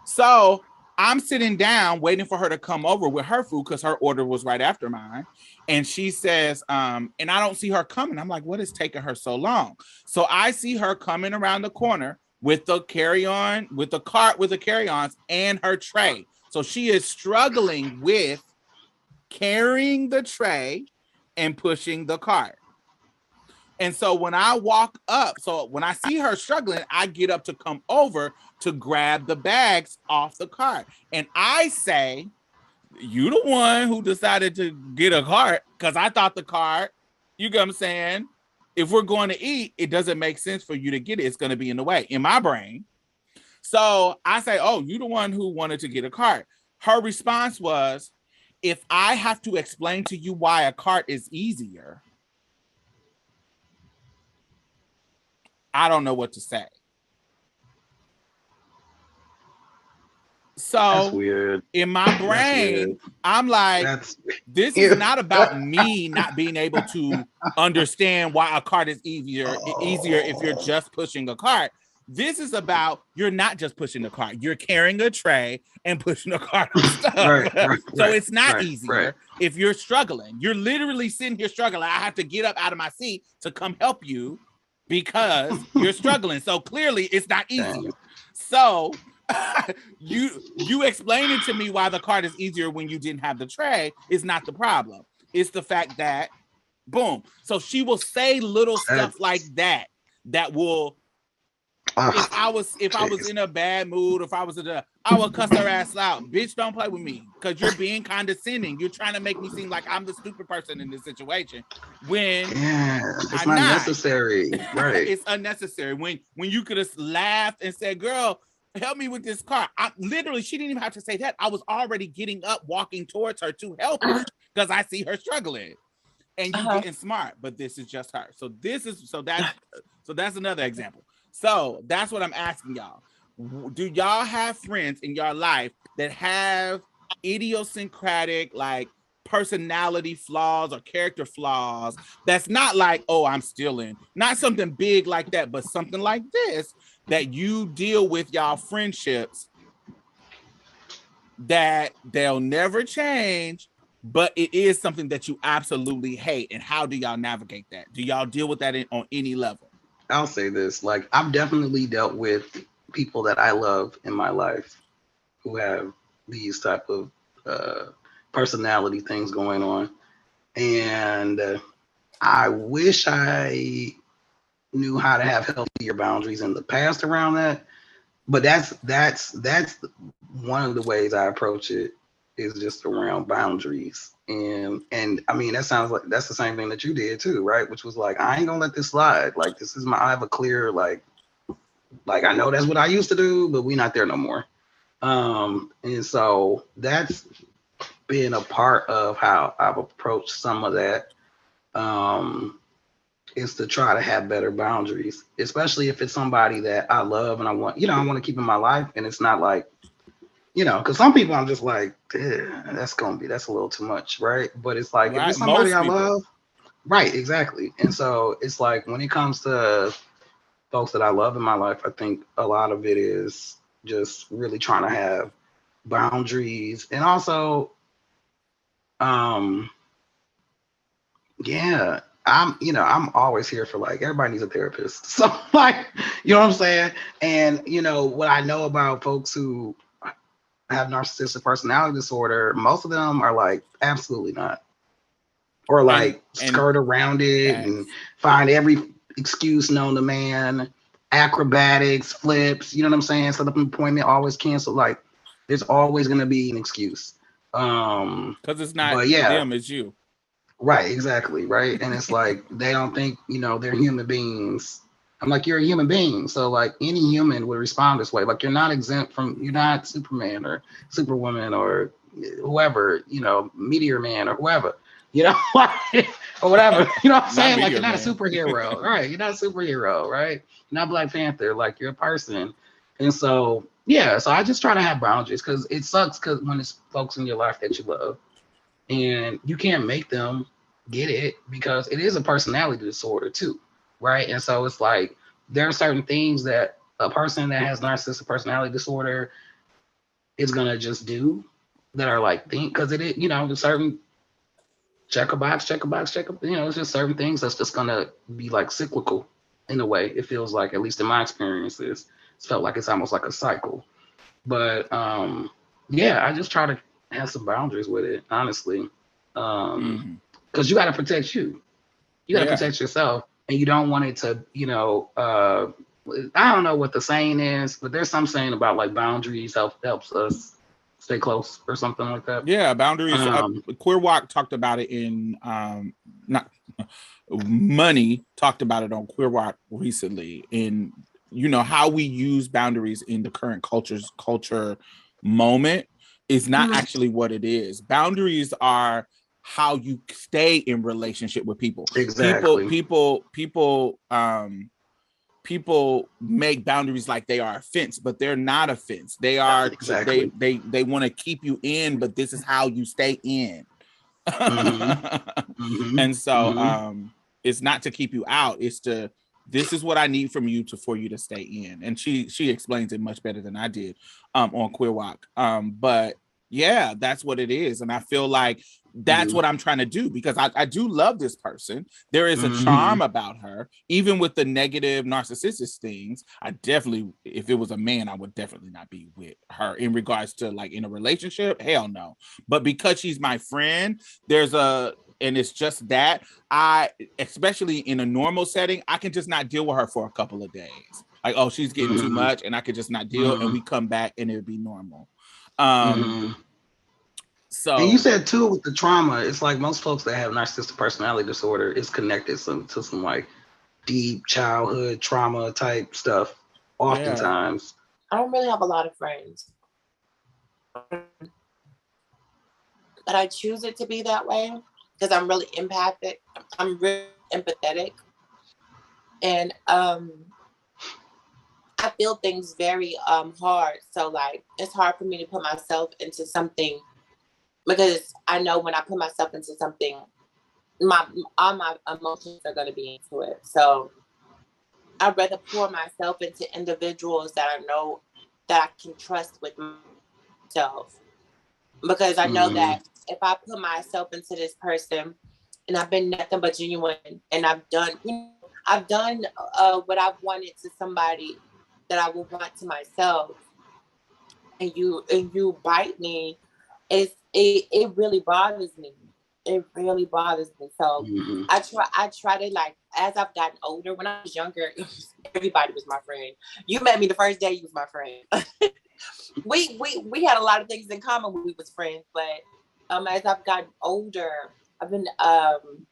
So i'm sitting down waiting for her to come over with her food because her order was right after mine. And she says um and i don't see her coming. I'm like what is taking her so long? So i see her coming around the corner with the carry-on, with the cart with the carry-ons and her tray. So she is struggling with carrying the tray and pushing the cart. And so when I walk up, so when I see her struggling, I get up to come over to grab the bags off the cart. And I say, You the one who decided to get a cart because I thought the cart, you get what I'm saying? If we're going to eat, it doesn't make sense for you to get it. It's going to be in the way in my brain. So I say, Oh, you're the one who wanted to get a cart. Her response was, If I have to explain to you why a cart is easier, I don't know what to say. So weird. in my brain. I'm like, That's this is not about me not being able to understand why a cart is easier easier if you're just pushing a cart. This is about you're not just pushing a cart, you're carrying a tray and pushing a cart of stuff. Right, right, so right, it's not easier if you're struggling. You're literally sitting here struggling. I have to get up out of my seat to come help you because you're struggling. So clearly it's not easier. Damn. So you you explaining to me why the cart is easier when you didn't have the tray is not the problem. It's the fact that boom. So she will say little stuff like that that will if ah. I was if I was in a bad mood, if I was in a I would cuss her ass out. Bitch, don't play with me because you're being condescending. You're trying to make me seem like I'm the stupid person in this situation. When yeah, it's I'm not, not. necessary. Right. it's unnecessary. When when you could have laughed and said, "Girl, help me with this car." I literally, she didn't even have to say that. I was already getting up, walking towards her to help her because I see her struggling. And you Uh-huh. getting smart, but this is just her. So this is so that's so that's another example. So that's what I'm asking y'all. Do y'all have friends in your life that have idiosyncratic like personality flaws or character flaws that's not like oh i'm stealing not something big like that but something like this that you deal with y'all friendships that they'll never change but it is something that you absolutely hate and how do y'all navigate that? Do y'all deal with that in, on any level? I'll say this: like I've definitely dealt with people that I love in my life who have these type of uh, personality things going on, and uh, I wish I knew how to have healthier boundaries in the past around that. But that's that's that's one of the ways I approach it is just around boundaries. And and I mean that sounds like that's the same thing that you did too, right? Which was like, I ain't gonna let this slide. Like this is my I have a clear like like I know that's what I used to do, but we not there no more. Um, and so that's been a part of how I've approached some of that. Um is to try to have better boundaries, especially if it's somebody that I love and I want, you know, I want to keep in my life. And it's not like, you know, because some people I'm just like, "Eh, that's gonna be that's a little too much, right? But it's like if it's somebody I love, right, exactly. And so it's like when it comes to folks that I love in my life, I think a lot of it is just really trying to have boundaries and also um yeah i'm you know i'm always here for like everybody needs a therapist. So like you know what i'm saying? And you know what i know about folks who have narcissistic personality disorder most of them are like absolutely not. Or like and- skirt around it Yes. and find every excuse known to man acrobatics flips you know what i'm saying? Set up an appointment always cancel like there's always going to be an excuse. Um because it's not yeah. them it's you Right, exactly, right. And it's like they don't think, you know, they're human beings. I'm like, you're a human being. So like any human would respond this way. Like you're not exempt from you're not Superman or Superwoman or whoever, you know, Meteor Man or whoever, you know, or whatever. You know what I'm saying? Like you're not a superhero. right. You're not a superhero, right? You're not Black Panther, like you're a person. And so yeah, so I just try to have boundaries because it sucks because when it's folks in your life that you love and you can't make them get it because it is a personality disorder too, right? And so it's like there are certain things that a person that has narcissistic personality disorder is gonna just do that are like think because it you know, certain check a box, check a box, check a, you know, it's just certain things that's just gonna be like cyclical in a way. It feels like, at least in my experiences, it's felt like it's almost like a cycle. But um yeah, I just try to have some boundaries with it, honestly. Um Mhm. because you got to protect you. You got to Yeah. protect yourself, and you don't want it to, you know, uh, I don't know what the saying is, but there's some saying about like boundaries help helps us stay close or something like that. Yeah, boundaries. Um, uh, Queer Walk talked about it in um not money talked about it on Queer Walk recently in you know how we use boundaries in the current culture's culture moment is not Mhm. actually what it is. Boundaries are how you stay in relationship with people. Exactly. People people people um people make boundaries like they are a fence, but they're not a fence. They are Exactly. they they they want to keep you in, but this is how you stay in. Mhm. and so Mhm. um it's not to keep you out, it's to this is what I need from you to for you to stay in. And she she explains it much better than I did um on Queer Walk. Um, but yeah, that's what it is. And I feel like that's Mhm. what I'm trying to do because I, I do love this person. There is a Mhm. charm about her, even with the negative narcissistic things. I definitely, if it was a man, I would definitely not be with her in regards to like in a relationship. Hell no. But because she's my friend, there's a and it's just that I, especially in a normal setting, I can just not deal with her for a couple of days. Like, oh, she's getting too Mhm. much, and I could just not deal, and Mhm. we come back and it'd be normal. Um, Mhm. so And you said too with the trauma, it's like most folks that have narcissistic personality disorder is connected some to some like deep childhood trauma type stuff. Oftentimes, I don't really have a lot of friends. But I choose it to be that way because I'm really empathic. I'm really empathetic. And um I feel things very um hard. So like it's hard for me to put myself into something because I know when I put myself into something, my all my emotions are gonna be into it. So I'd rather pour myself into individuals that I know that I can trust with myself. Because I know Mhm. that if I put myself into this person and I've been nothing but genuine and I've done you know, I've done uh, what I've wanted to somebody that I would want to myself and you and you bite me, it's it, it really bothers me. It really bothers me. So Mhm. I try I try to like as I've gotten older, when I was younger, everybody was my friend. You met me the first day, you was my friend. we we we had a lot of things in common when we was friends, but um as I've gotten older, I've been um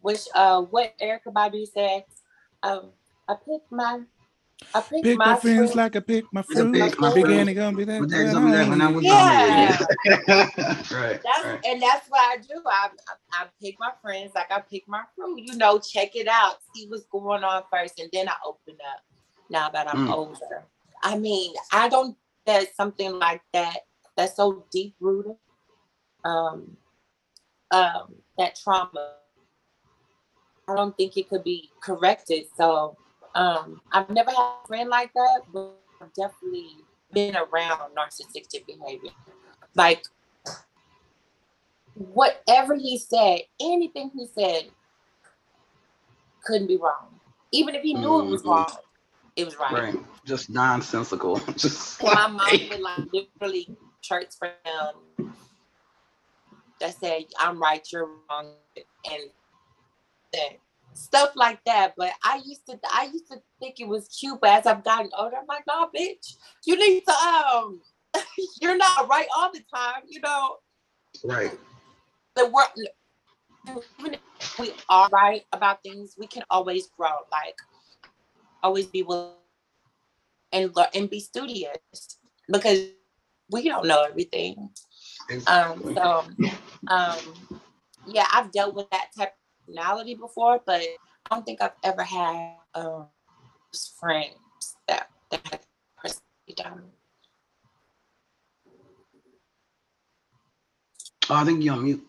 which uh what Erykah Badu said, um I picked my I picked pick my, my friends friends like I pick my Like I fruit. pick my Big fruit. Annie gonna be that. But there's something that when I was you. Yeah. right. That's right. and that's what I do. I, I I pick my friends like I pick my fruit. You know, check it out, see what's going on first, and then I open up. Now that I'm Mm. older, I mean, I don't. There's something like that that's so deep rooted. Um, um, that trauma. I don't think it could be corrected. So, um, I've never had a friend like that, but I've definitely been around narcissistic behavior. Like whatever he said, anything he said couldn't be wrong. Even if he knew it was Mhm. wrong, it was right. Right. Just nonsensical. Just And my like, mom would like literally church for him that said, I'm right, you're wrong, and that stuff like that. But I used to I used to think it was cute, but as I've gotten older, I'm like, nah, bitch, you need to um you're not right all the time, you know. right. the world even if we are right about things we can always grow like always be willing and learn and be studious because we don't know everything um so um yeah i've dealt with that type of personality before but i don't think i've ever had um friends that that had personality down Oh, I think you're on mute.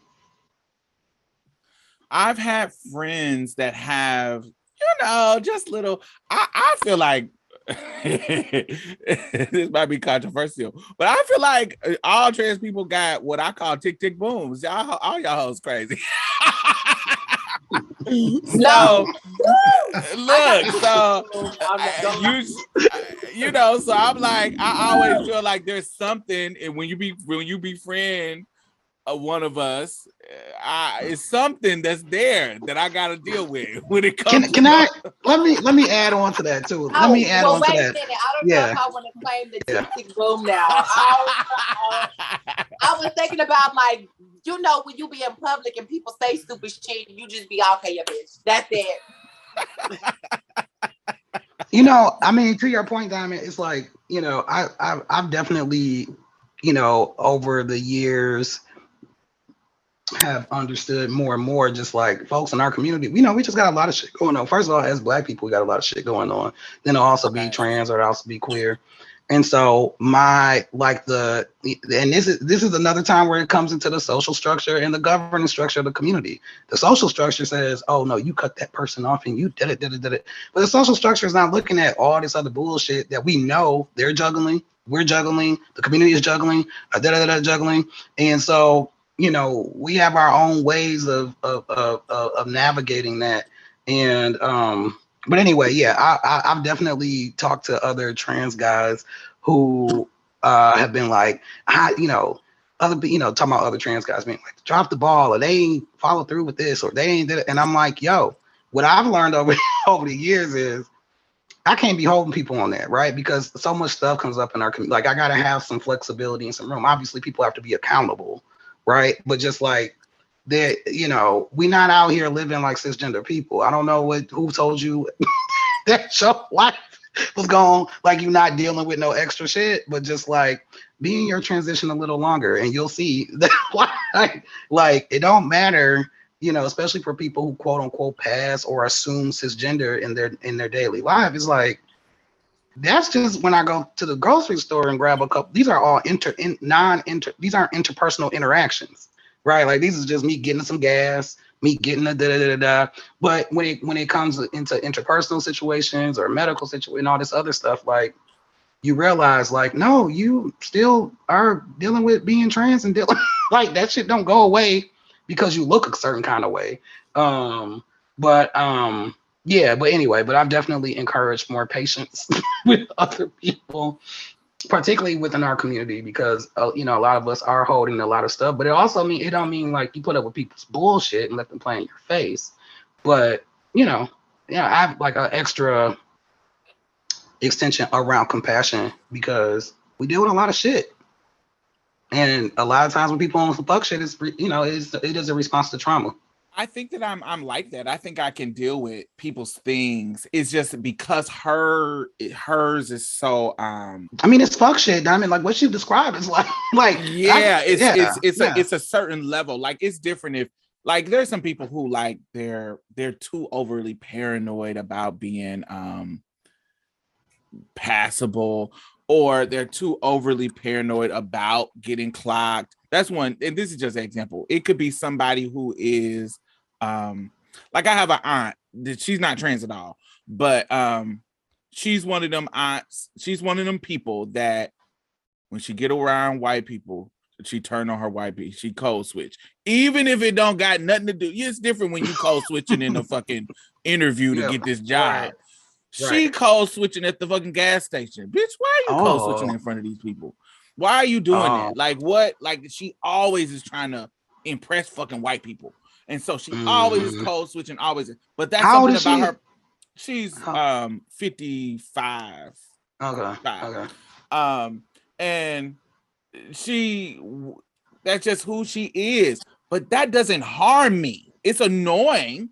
I've had friends that have, you know, just little. I, I feel like this might be controversial, but I feel like uh, all trans people got what I call tick tick booms. Y'all, all y'all hoes crazy. so look, so uh, you you know, so I'm like, I always feel like there's something, and when you be when you befriend uh, one of us, uh, I, it's something that's there that I got to deal with when it comes. Can, can to- I let me let me add on to that too. Let me add well, on to that. a minute. I don't know if I want to claim the Yeah. tick tick boom now. I, was- I was thinking about like, you know, when you be in public and people say stupid shit, you just be okay, yeah, bitch. That's it. You know, I mean, to your point, Diamond, it's like you know, I I've, I've definitely, you know, over the years, have understood more and more just like folks in our community you know we just got a lot of shit going on. First of all as black people we got a lot of shit going on. Then it'll also be trans or it'll also be queer. And so my like the and this is this is another time where it comes into the social structure and the governance structure of the community. The social structure says oh no you cut that person off and you did it did it did it. But the social structure is not looking at all this other bullshit that we know they're juggling we're juggling the community is juggling uh, da, da, da, juggling. And so you know, we have our own ways of of of, of navigating that. And um, but anyway, yeah, I, I have definitely talked to other trans guys who uh have been like, I, you know, other you know, talking about other trans guys being like, drop the ball, or they ain't follow through with this, or they ain't did it. And I'm like, yo, what I've learned over over the years is I can't be holding people on that, right? Because so much stuff comes up in our community. Like I gotta have some flexibility and some room. Obviously, people have to be accountable right? But just like that, you know, we not out here living like cisgender people. I don't know what who told you that your life was gone, like you're not dealing with no extra shit, but just like be in your transition a little longer, and you'll see that like, like it don't matter you know, especially for people who quote unquote pass or assume cisgender in their in their daily life, it's like that's just when I go to the grocery store and grab a cup. These are all inter in, non-inter. These aren't interpersonal interactions, right? Like these is just me getting some gas, me getting a da da da da. But when it when it comes into interpersonal situations or medical situation, and all this other stuff, like you realize, like no, you still are dealing with being trans and dealing like that shit don't go away because you look a certain kind of way. Um, but um yeah, but anyway, but I've definitely encouraged more patience with other people, particularly within our community, because uh, you know a lot of us are holding a lot of stuff. But it also mean it don't mean like you put up with people's bullshit and let them play in your face. But you know, yeah, I have like an extra extension around compassion because we deal with a lot of shit. And a lot of times when people on some fuck shit, it's you know, it's it is a response to trauma. I think that I'm I'm like that. I think I can deal with people's things. It's just because her hers is so um I mean it's fuck shit, Diamond. Like what you described is like like yeah, I, it's yeah, it's it's yeah. a it's a certain level. Like it's different if like there's some people who like they're they're too overly paranoid about being um passable or they're too overly paranoid about getting clocked. That's one, and this is just an example. It could be somebody who is um like I have an aunt that she's not trans at all, but um she's one of them aunts, she's one of them people that when she get around white people, she turn on her white people. She code switch, even if it don't got nothing to do. It's different when you code switching in a fucking interview to yeah, get this job. Right. She right. code switching at the fucking gas station. Bitch, why are you oh. code switching in front of these people? Why are you doing oh. that? Like what? Like she always is trying to impress fucking white people. And so she mm. always is mm-hmm. code switching, always. But that's How something about she? her. She's um 55. Okay. Okay. Um, and she that's just who she is. But that doesn't harm me. It's annoying.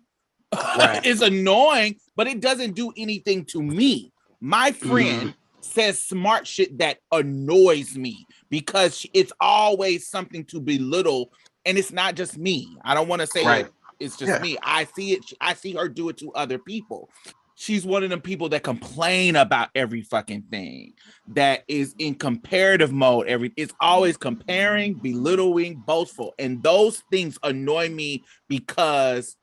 Right. it's annoying, but it doesn't do anything to me. My friend mm. says smart shit that annoys me because it's always something to belittle and it's not just me. I don't want to say right. it's just yeah. me. I see it. I see her do it to other people. She's one of them people that complain about every fucking thing. That is in comparative mode. Every it's always comparing, belittling, boastful, and those things annoy me because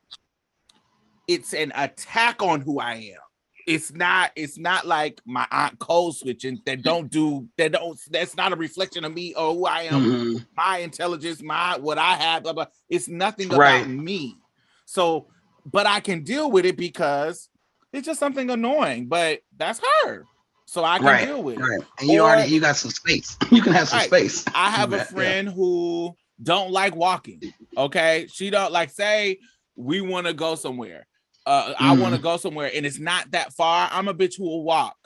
it's an attack on who I am it's not it's not like my aunt code switching that don't do that don't that's not a reflection of me or who I am, mm-hmm. my intelligence, my what I have, blah, blah. it's nothing about me. So, but I can deal with it because it's just something annoying, but that's her. So I can right. deal with right. it. And you or, already you got some space. You can have some space. I have a friend yeah. who don't like walking. Okay. She don't like say we want to go somewhere uh, mm. I want to go somewhere and it's not that far, I'm a bitch who will walk.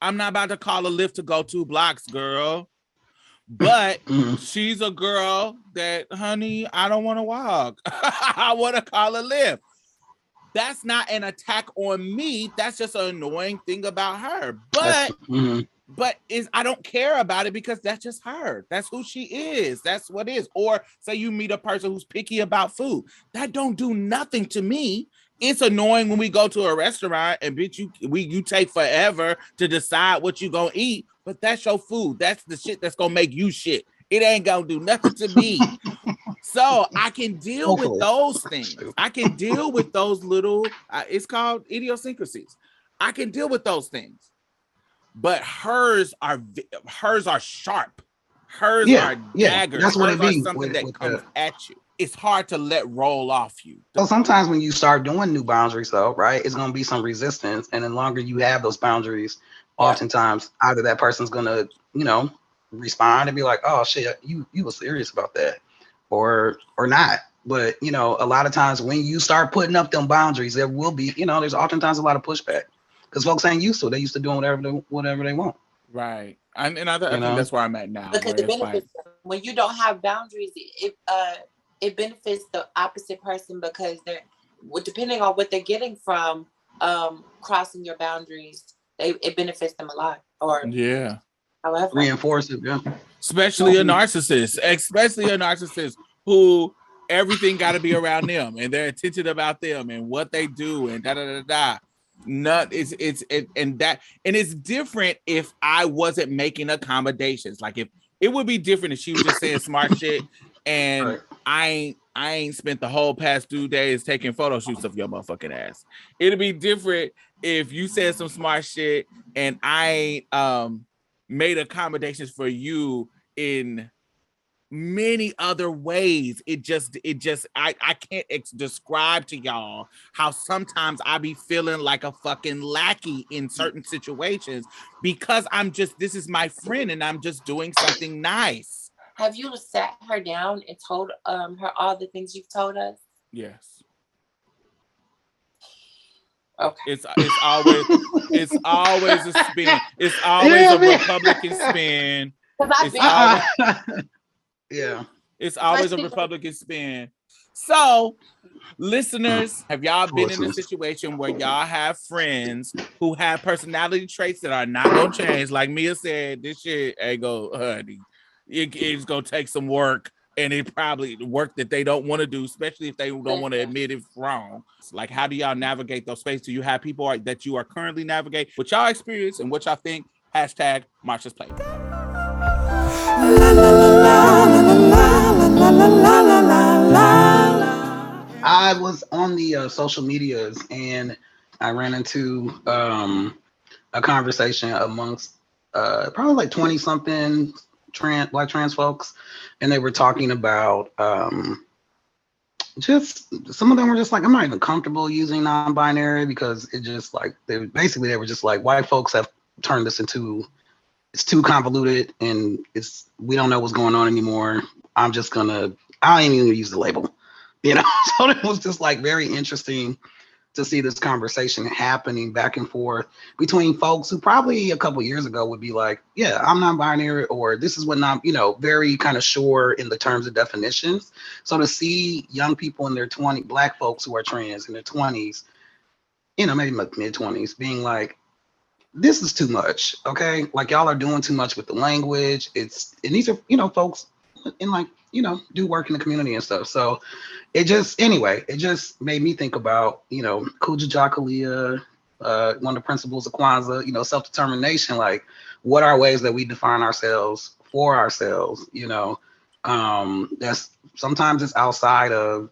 I'm not about to call a Lyft to go two blocks, girl. But mm. she's a girl that, honey, I don't want to walk. I want to call a Lyft. That's not an attack on me. That's just an annoying thing about her. But mm. but is I don't care about it because that's just her. That's who she is. That's what is. Or say you meet a person who's picky about food. That don't do nothing to me. It's annoying when we go to a restaurant and bitch you we you take forever to decide what you gonna eat, but that's your food. That's the shit that's gonna make you shit. It ain't gonna do nothing to me. so I can deal with those things. I can deal with those little. Uh, it's called idiosyncrasies. I can deal with those things, but hers are hers are sharp. Hers Yeah, are yeah, daggers. that's what hers it be something with- that with comes the- at you. It's hard to let roll off you. So sometimes when you start doing new boundaries, though, right, it's gonna be some resistance, and the longer you have those boundaries, oftentimes either that person's gonna, you know, respond and be like, "Oh shit, you you were serious about that," or or not. But you know, a lot of times when you start putting up them boundaries, there will be, you know, there's oftentimes a lot of pushback because folks ain't used to. it. They used to doing whatever they, whatever they want. Right. And, and I, I think know? that's where I'm at now. because where it it's like, benefits when you don't have boundaries it uh it benefits the opposite person because they're depending on what they're getting from um crossing your boundaries they it benefits them a lot or yeah. however Reinforce it, yeah. especially a narcissist, especially a narcissist who everything got to be around them and their attention about them and what they do and da da da da. Not it's it's it, and that and it's different if I wasn't making accommodations. Like if it would be different if she was just saying smart shit and Right. I ain't I ain't spent the whole past two days taking photo shoots of your motherfucking ass. It'd be different if you said some smart shit and I um made accommodations for you in many other ways it just it just i i can't ex- describe to y'all how sometimes i be feeling like a fucking lackey in certain situations because i'm just this is my friend and i'm just doing something nice have you sat her down and told um her all the things you've told us yes okay it's it's always it's always a spin it's always Yeah, a republican spin because i've It's been all- yeah. It's always a Republican spin. So, listeners, have y'all been in a situation where y'all have friends who have personality traits that are not gonna change? Like Mia said, this shit ain't go, honey. It- it's gonna take some work, and it probably work that they don't want to do, especially if they don't want to admit it's wrong. It's like, how do y'all navigate those spaces? Do you have people are- that you are currently navigating? What y'all experience and what y'all think? Hashtag Marsha's Plate. I was on the uh, social medias and I ran into um, a conversation amongst uh, probably like 20 something trans black trans folks. And they were talking about um, just some of them were just like, I'm not even comfortable using non binary because it just like, they basically, they were just like, white folks have turned this into, it's too convoluted and it's, we don't know what's going on anymore. I'm just gonna, I don't even use the label you know so it was just like very interesting to see this conversation happening back and forth between folks who probably a couple years ago would be like yeah i'm non-binary or this is what not you know very kind of sure in the terms of definitions. So to see young people in their 20 black folks who are trans in their 20s you know maybe mid 20s being like this is too much okay? Like y'all are doing too much with the language. It's and these are you know folks in like you know do work in the community and stuff. So it just anyway it just made me think about you know Kujichagulia uh one of the principles of kwanzaa you know self-determination like what are ways that we define ourselves for ourselves you know? Um that's sometimes it's outside of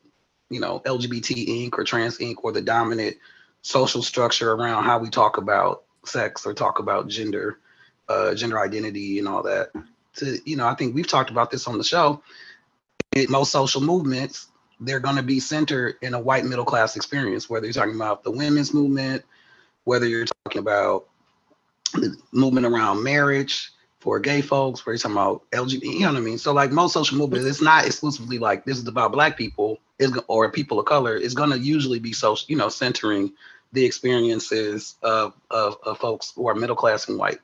you know lgbt inc or trans inc or the dominant social structure around how we talk about sex or talk about gender uh gender identity and all that. To you know i think we've talked about this on the show most social movements they're going to be centered in a white middle class experience whether you're talking about the women's movement whether you're talking about the movement around marriage for gay folks where you're talking about lgbt you know what i mean? So like most social movements it's not exclusively like this is about black people or people of color it's going to usually be social you know centering the experiences of, of, of folks who are middle class and white.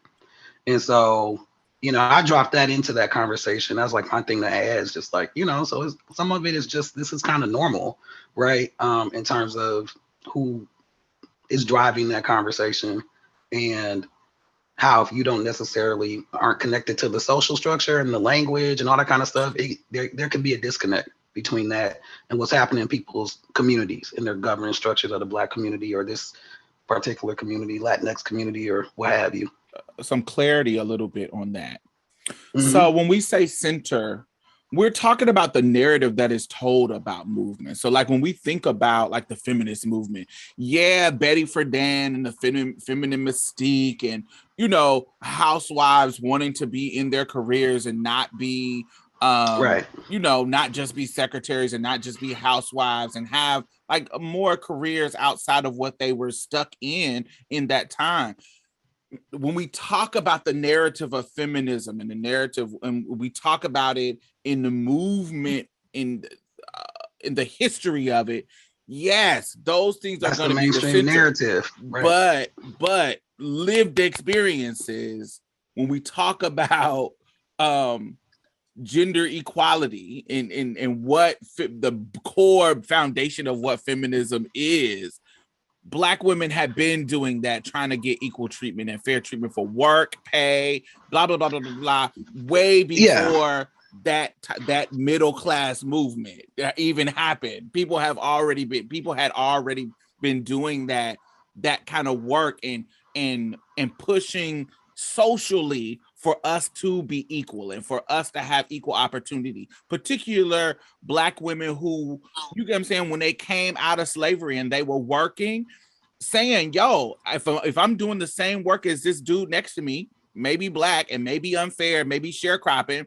And so you know, I dropped that into that conversation. That's like my thing to add is just like, you know, so some of it is just this is kind of normal, right? Um, in terms of who is driving that conversation. And how if you don't necessarily aren't connected to the social structure and the language and all that kind of stuff, it, there there can be a disconnect between that and what's happening in people's communities and their governance structures of the black community or this particular community, Latinx community, or what have you. Some clarity a little bit on that. Mhm. So when we say center, we're talking about the narrative that is told about movement. So like when we think about like the feminist movement, yeah, Betty Friedan and the fem- feminine mystique and you know, housewives wanting to be in their careers and not be um right. you know, not just be secretaries and not just be housewives and have like more careers outside of what they were stuck in in that time. When we talk about the narrative of feminism and the narrative, and we talk about it in the movement in uh, in the history of it, yes, those things are That's the going to be the narrative. Right. but but lived experiences when we talk about um gender equality and and, and what fe- the core foundation of what feminism is black women have been doing that trying to get equal treatment and fair treatment for work pay blah blah blah blah blah, blah way before Yeah. that that middle class movement that even happened people have already been people had already been doing that that kind of work and and and pushing socially for us to be equal and for us to have equal opportunity particular black women who you get what i'm saying when they came out of slavery and they were working saying yo if, I- if i'm doing the same work as this dude next to me maybe black and maybe unfair maybe sharecropping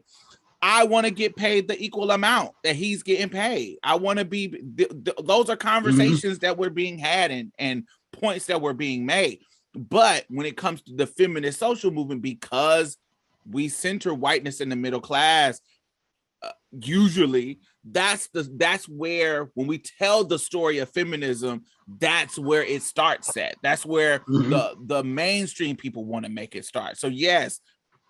I want to get paid the equal amount that he's getting paid. I want to be. Th- th- those are mm-hmm. conversations that were being had and and points that were being made. But when it comes to the feminist social movement, because we center whiteness in the middle class, uh, usually that's the that's where when we tell the story of feminism, that's where it starts at. That's where Mhm. the the mainstream people want to make it start. So yes,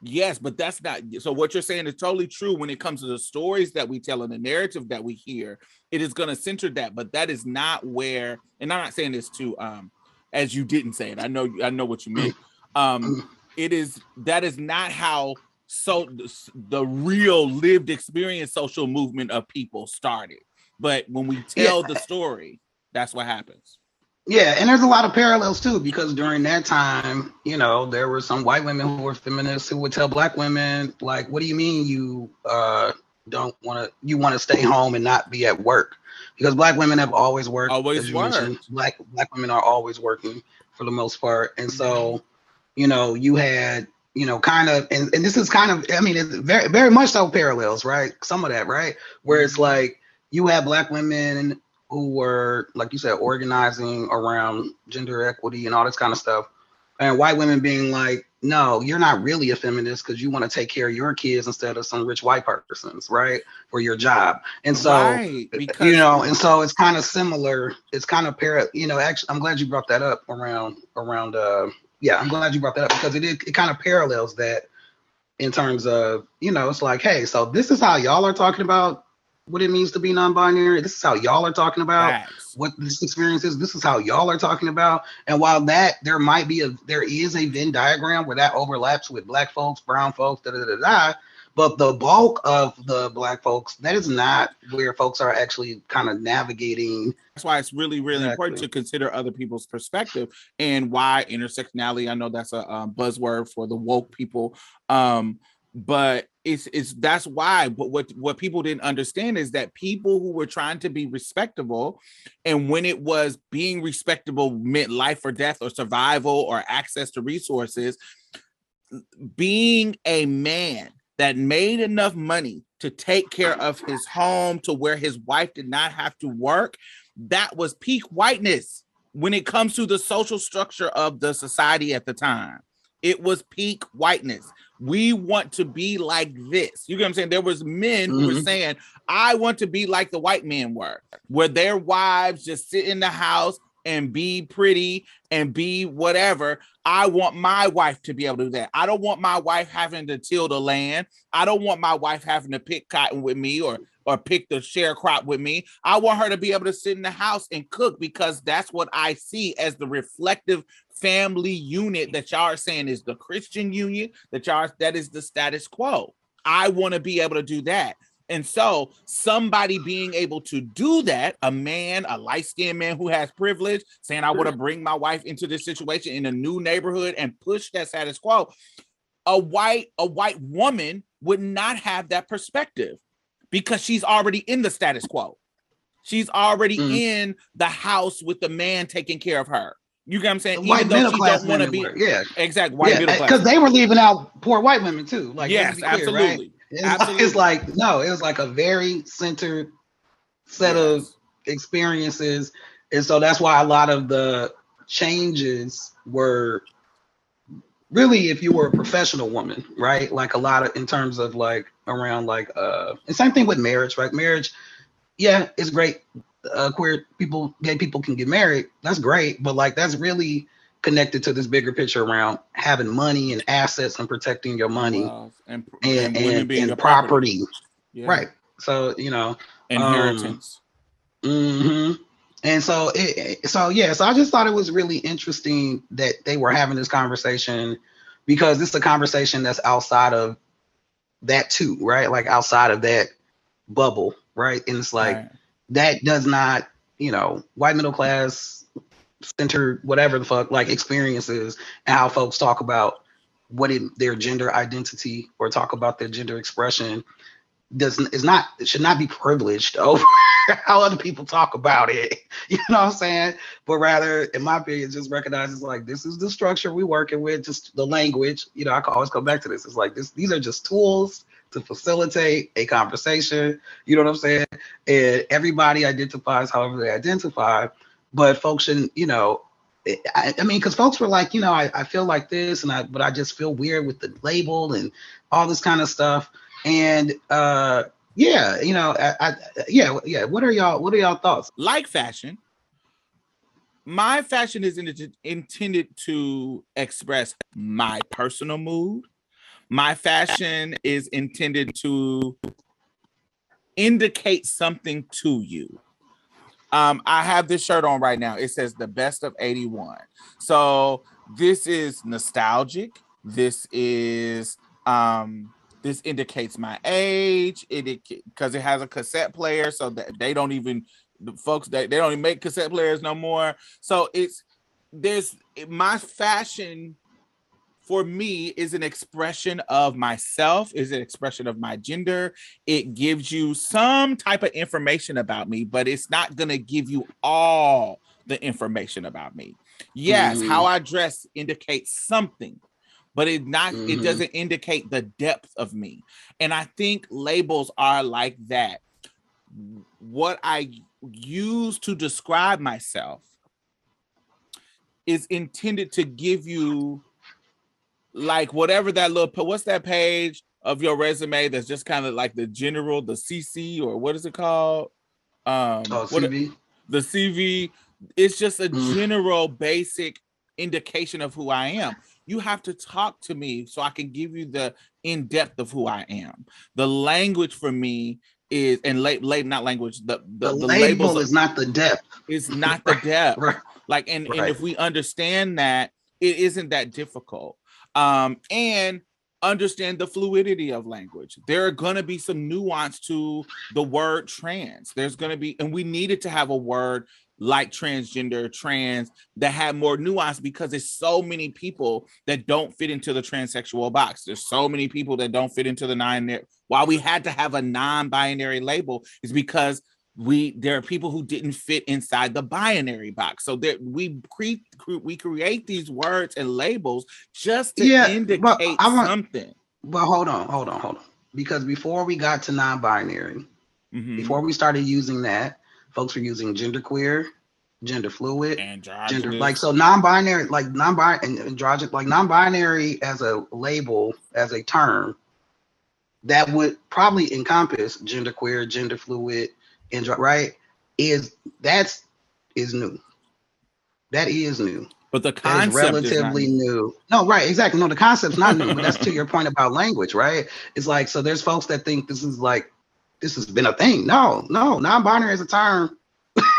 yes, but that's not so what you're saying is totally true when it comes to the stories that we tell and the narrative that we hear. It is going to center that, but that is not where and I'm not saying this to um as you didn't say it. I know I know what you meant. Um it is that is not how so the real lived experience social movement of people started. But when we tell the story, that's what happens. Yeah, and there's a lot of parallels too, because during that time, you know, there were some white women who were feminists who would tell black women, like, what do you mean you uh don't want to you want to stay home and not be at work? Because black women have always worked. Always as you mentioned. worked. Black black women are always working for the most part. And so, you know, you had, you know, kind of and, and this is kind of I mean, it's very very much so parallels, right? Some of that, right? Where Mm-hmm. it's like you have black women who were, like you said, organizing around gender equity and all this kind of stuff. And white women being like, no, you're not really a feminist because you want to take care of your kids instead of some rich white person's, right? For your job. And so, right, because you know, and so it's kind of similar. It's kind of para, you know, actually, I'm glad you brought that up around, around, uh, yeah, I'm glad you brought that up because it, is- it kind of parallels that in terms of, you know, it's like, hey, so this is how y'all are talking about what it means to be non-binary. This is how y'all are talking about facts. what this experience is. This is how y'all are talking about. And while that there might be a there is a Venn diagram where that overlaps with black folks, brown folks, da da da da. But the bulk of the black folks, that is not where folks are actually kind of navigating. That's why it's really, really important to consider other people's perspective and why intersectionality. I know that's a um, buzzword for the woke people, um, but it's it's that's why. But what what people didn't understand is that people who were trying to be respectable, and when it was being respectable meant life or death or survival or access to resources, being a man that made enough money to take care of his home to where his wife did not have to work that was peak whiteness when it comes to the social structure of the society at the time. It was peak whiteness. We want to be like this. You get what i'm saying? There was men who were Mhm. saying i want to be like the white men were where their wives just sit in the house and be pretty and be whatever. I want my wife to be able to do that. I don't want my wife having to till the land. I don't want my wife having to pick cotton with me or or pick the share crop with me. I want her to be able to sit in the house and cook because that's what I see as the reflective family unit that y'all are saying is the Christian union, that y'all that is the status quo. I want to be able to do that. And so, somebody being able to do that, a man, a light skinned man who has privilege, saying, I want to bring my wife into this situation in a new neighborhood and push that status quo. A white, a white woman would not have that perspective because she's already in the status quo. She's already Mm. in the house with the man taking care of her. You get what I'm saying? white middle class want to women be were, yeah, exactly. white yeah, middle class. because they were leaving out poor white women too. Like, yes, clear, absolutely. Like- Absolutely. it's like no, it was like a very centered set of experiences, and so that's why a lot of the changes were really if you were a professional woman, right? Like a lot of in terms of like around like uh, and same thing with marriage, right? Marriage, yeah, it's great. Uh, queer people, gay people can get married. That's great, but like that's really connected to this bigger picture around having money and assets and protecting your money and, and, and, being and your property. Yeah. Right. So, you know, Inheritance. hmm and so it, it- so yeah, so I just thought it was really interesting that they were having this conversation because it's a conversation that's outside of that too, right? Like outside of that bubble, right? And it's like Right. that does not, you know, white middle class centered whatever the fuck like experiences and how folks talk about what their gender identity or talk about their gender expression doesn't is not it should not be privileged over how other people talk about it. You know what I'm saying? But rather, in my opinion, just recognizes like this is the structure we're working with, just the language. You know, I can always come back to this. It's like this, these are just tools to facilitate a conversation. You know what I'm saying? And everybody identifies however they identify, but folks shouldn't, you know, I, I mean, because folks were like, you know, I, I feel like this, and I, but I just feel weird with the label and all this kind of stuff. And uh, yeah, you know, I, I, yeah, yeah. What are y'all? What are y'all thoughts? like fashion, my fashion is in- intended to express my personal mood. My fashion is intended to indicate something to you. Um, I have this shirt on right now. It says the best of 81. So this is nostalgic. This is um this indicates my age. It because it has a cassette player, so that they don't even the folks that they don't even make cassette players no more. So it's there's my fashion for me is an expression of myself, is an expression of my gender. It gives you some type of information about me, but it's not gonna give you all the information about me. Yes, Mhm. how I dress indicates something, but it not it Mhm. doesn't indicate the depth of me. And I think labels are like that. What I use to describe myself is intended to give you like whatever that little what's that page of your resume that's just kind of like the general the cc or what is it called um Oh, what- CV. the cv it's just a Mm. general basic indication of who i am you have to talk to me so i can give you the in depth of who i am the language for me is and late late not language the the, The, the label is not the depth. is not the depth Right. like and, and if we understand that it isn't that difficult um and understand the fluidity of language. There are going to be some nuance to the word trans. There's going to be and we needed to have a word like transgender trans that had more nuance because there's so many people that don't fit into the transsexual box. There's so many people that don't fit into the nine why we had to have a non-binary label is because we there are people who didn't fit inside the binary box so that we create we create these words and labels just to Yeah, but indicate I want- something But hold on, hold on, hold on. Because before we got to non-binary, Mhm. before we started using that, folks were using genderqueer, gender fluid, gender like so non-binary, like non-binary and androgynous, like non-binary as a label, as a term, that would probably encompass genderqueer, gender fluid, andro- right? Is that's is new. That is new. But the That is concept is relatively new. new. No, right, exactly. No, the concept's not new, but that's to your point about language, right? It's like so there's folks that think this is like this has been a thing. No, no, non-binary is a term.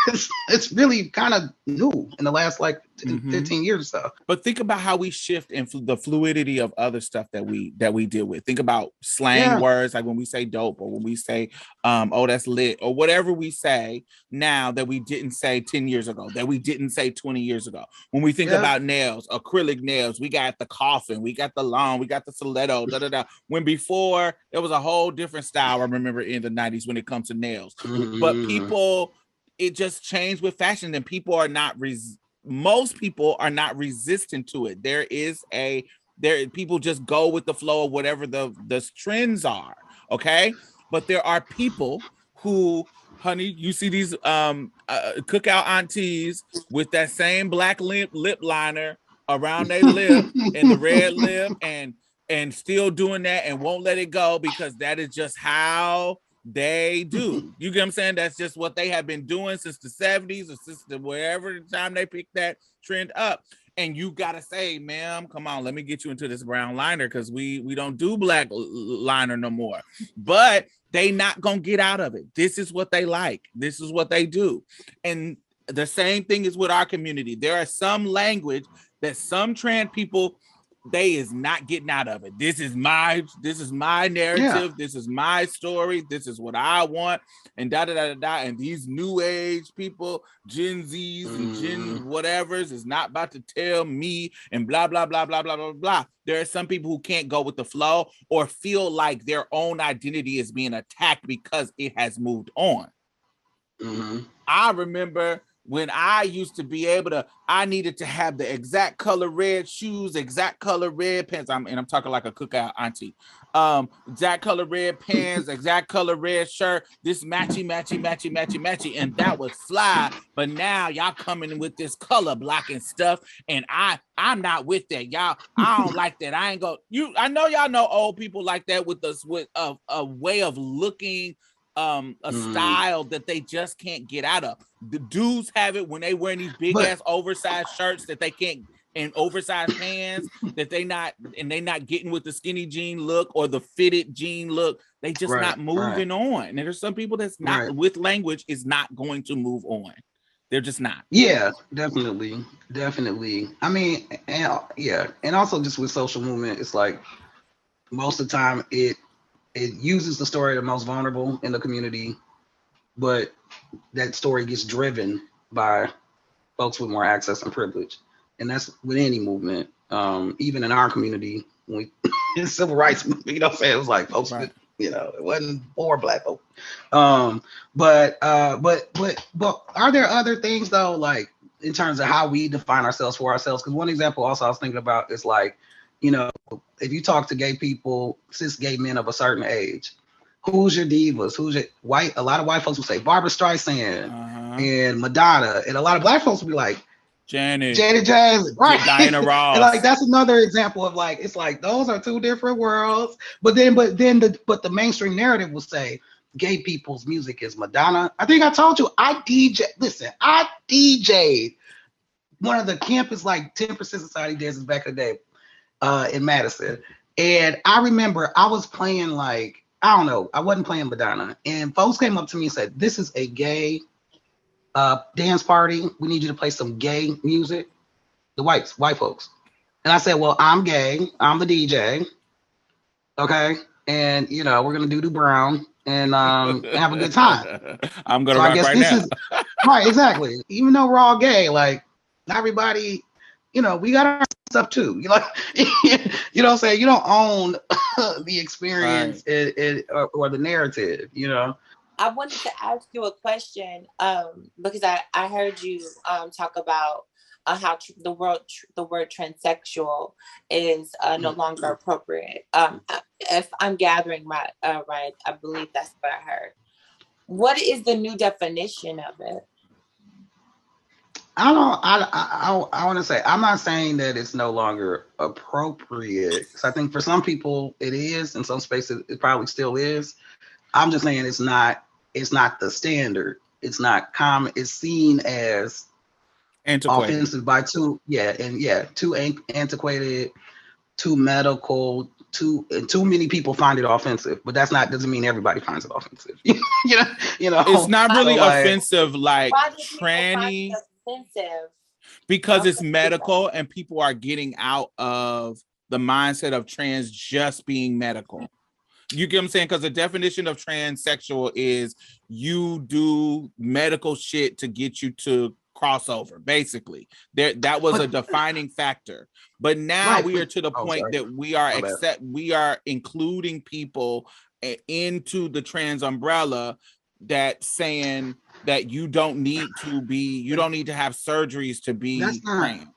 It's, it's really kind of new in the last like 10, Mhm. 15 years or so. But think about how we shift and fl- the fluidity of other stuff that we that we deal with. Think about slang Yeah. words like when we say dope or when we say um oh that's lit or whatever we say now that we didn't say 10 years ago, that we didn't say 20 years ago. When we think Yeah. about nails, acrylic nails, we got the coffin, we got the long, we got the stiletto, da da da. When before there was a whole different style I remember in the 90s when it comes to nails but Mhm. people it just changed with fashion and people are not res- most people are not resistant to it. There is a there people just go with the flow of whatever the the trends are okay? But there are people who honey you see these um uh, cookout aunties with that same black lip lip liner around their lip and the red lip and and still doing that and won't let it go because that is just how they do. You get what I'm saying? That's just what they have been doing since the 70s or since the wherever time they picked that trend up. And you gotta say, ma'am, come on, let me get you into this brown liner because we we don't do black liner no more. But they not gonna get out of it. This is what they like. This is what they do. And the same thing is with our community. There are some language that some trans people they is not getting out of it. This is my this is my narrative. This is my story. This is what I want. And da da da da da. And these new age people, Gen Zs and Gen whatevers, is not about to tell me and blah blah blah blah blah blah blah. There are some people who can't go with the flow or feel like their own identity is being attacked because it has moved on. Mhm. I remember when I used to be able to, I needed to have the exact color red shoes, exact color red pants. I'm and I'm talking like a cookout auntie. Um, exact color red pants, exact color red shirt, this matchy, matchy, matchy, matchy, matchy, and that was fly. But now y'all coming with this color blocking stuff, and I I'm not with that. Y'all, I don't like that. I ain't go. You, I know y'all know old people like that with us with a, a way of looking um a Mhm. style that they just can't get out of. The dudes have it when they wearing these big But- ass oversized shirts that they can't and oversized pants that they not and they not getting with the skinny jean look or the fitted jean look. They just Right, not right. moving on. And there's some people that's not Right. with language is not going to move on. They're just not. Yeah, definitely, definitely. I mean, and yeah, and also just with social movement, it's like most of the time it it uses the story of the most vulnerable in the community, but that story gets driven by folks with more access and privilege, and that's with any movement. Um, even in our community, when we civil rights movement, you know, what I'm saying it was like folks, Right. you know, it wasn't for black folk. Um, but uh, but but but are there other things though, like in terms of how we define ourselves for ourselves? Because one example also I was thinking about is like, you know, if you talk to gay people, cis gay men of a certain age, who's your divas? Who's your white? A lot of white folks will say Barbara Streisand Uh-huh. and Madonna, and a lot of black folks will be like Janet, Janet Jackson, right? Diana Ross. And like that's another example of like it's like those are two different worlds. But then but then the but the mainstream narrative will say gay people's music is Madonna. I think I told you I DJ. Listen, I DJ'd one of the campus like 10% society dances back in the day uh in Madison. And I remember I was playing like I don't know, I wasn't playing Madonna. And folks came up to me and said, This is a gay uh dance party. We need you to play some gay music. The whites, white folks. And I said, Well, I'm gay, I'm the DJ. Okay. And you know, we're gonna do the brown and um have a good time. I'm gonna So I guess right this now. is right, exactly. Even though we're all gay, like not everybody, you know, we got our stuff too. You know, you know what I'm saying? You don't own the experience and, and- or, or the narrative, you know. I wanted to ask you a question um, because I, I heard you um, talk about uh, how tr- the word tr- the word transsexual is uh, no longer appropriate. Um, if I'm gathering right, uh, right, I believe that's what I heard. What is the new definition of it? I don't. I I I, I want to say I'm not saying that it's no longer appropriate. 'cause I think for some people it is, in some spaces it probably still is. I'm just saying it's not. It's not the standard. It's not common. It's seen as Antiquated. offensive by two. yeah and yeah too an- antiquated too medical too and too many people find it offensive but that's not doesn't mean everybody finds it offensive you know you know It's not really So, like- offensive like Why do people tranny it offensive? because it's Okay. medical and people are getting out of the mindset of trans just being medical. You get what I'm saying? Because the definition of transsexual is you do medical shit to get you to crossover, basically. There that was a defining factor. But now Right, we are to the oh, point sorry. that we are My bad. accept we are including people eh, into the trans umbrella that saying that you don't need to be you don't need to have surgeries to be That's not- trans.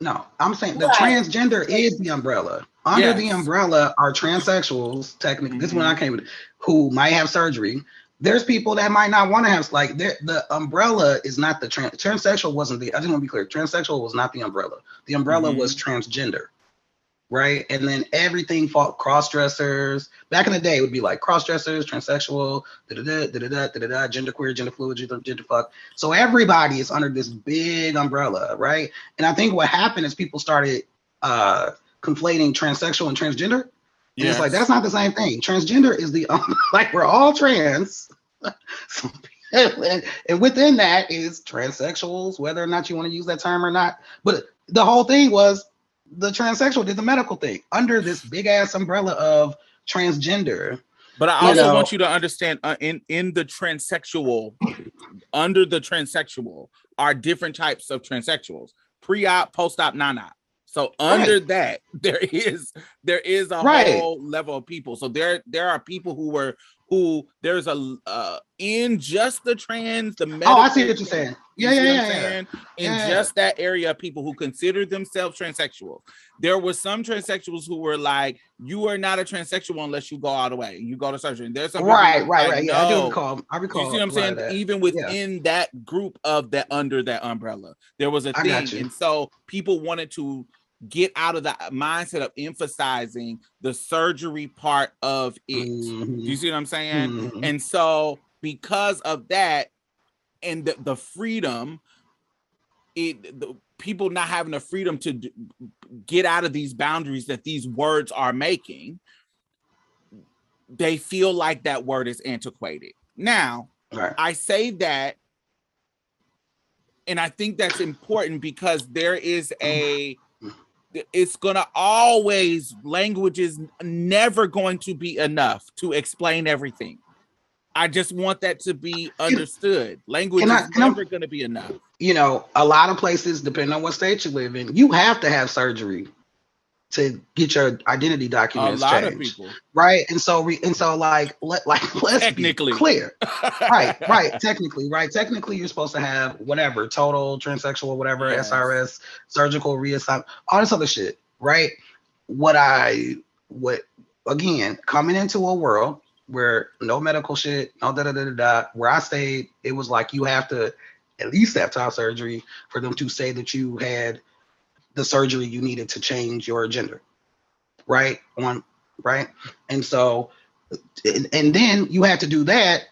no i'm saying the Right. transgender is the umbrella under the umbrella are transsexuals technically this is when Mhm. i came with who might have surgery there's people that might not want to have like they're- the umbrella is not the trans transsexual wasn't the i just want to be clear transsexual was not the umbrella the umbrella Mhm. was transgender right? And then everything fought cross dressers back in the day it would be like cross dressers transsexual da da da da da da da gender queer gender fluid gender, gender fuck. So everybody is under this big umbrella right? And i think what happened is people started uh conflating transsexual and transgender. And it's like that's not the same thing. Transgender is the um, like we're all trans, So- and, and within that is transsexuals, whether or not you want to use that term or not. But the whole thing was the transsexual did the medical thing under this big ass umbrella of transgender. But I you also know- want you to understand uh, in in the transsexual, under the transsexual are different types of transsexuals: pre-op, post-op, non-op. So under that, there is there is a Right. whole level of people. So there there are people who were who there's a uh in just the trans the medical Oh, I see what you're saying. You Yeah, see yeah, yeah, I'm yeah. saying? In Yeah. just that area of people who consider themselves transsexual. There were some transsexuals who were like, you are not a transsexual unless you go all the way. You go to surgery. And there's some Right, right, right. Yeah, I do recall. I recall. You see what I'm a lot of saying? Even within that group of that under that umbrella, there was a I thing. And so people wanted to get out of the mindset of emphasizing the surgery part of it. Mhm, You see what I'm saying? mhm. And so because of that and the, the freedom, it the people not having the freedom to d- get out of these boundaries that these words are making, they feel like that word is antiquated. Now, Right. I say that, and I think that's important because there is a it's gonna always language is never going to be enough to explain everything. I just want that to be understood. Language I- is never gonna be enough. you know, a lot of places, depending on what state you live in, you have to have surgery to get your identity A documents lot changed, of people. right? And so, re, and so, like, let, like, let's Technically. be clear, right? Right? Technically, right? Technically, you're supposed to have whatever total transsexual, whatever Yes. SRS, surgical reassignment, all this other shit, right? What I, what again, coming into a world where no medical shit, no da da da da da. Where I stayed, it was like you have to at least have top surgery for them to say that you had the surgery you needed to change your gender, right? On right, and so, and, and then you had to do that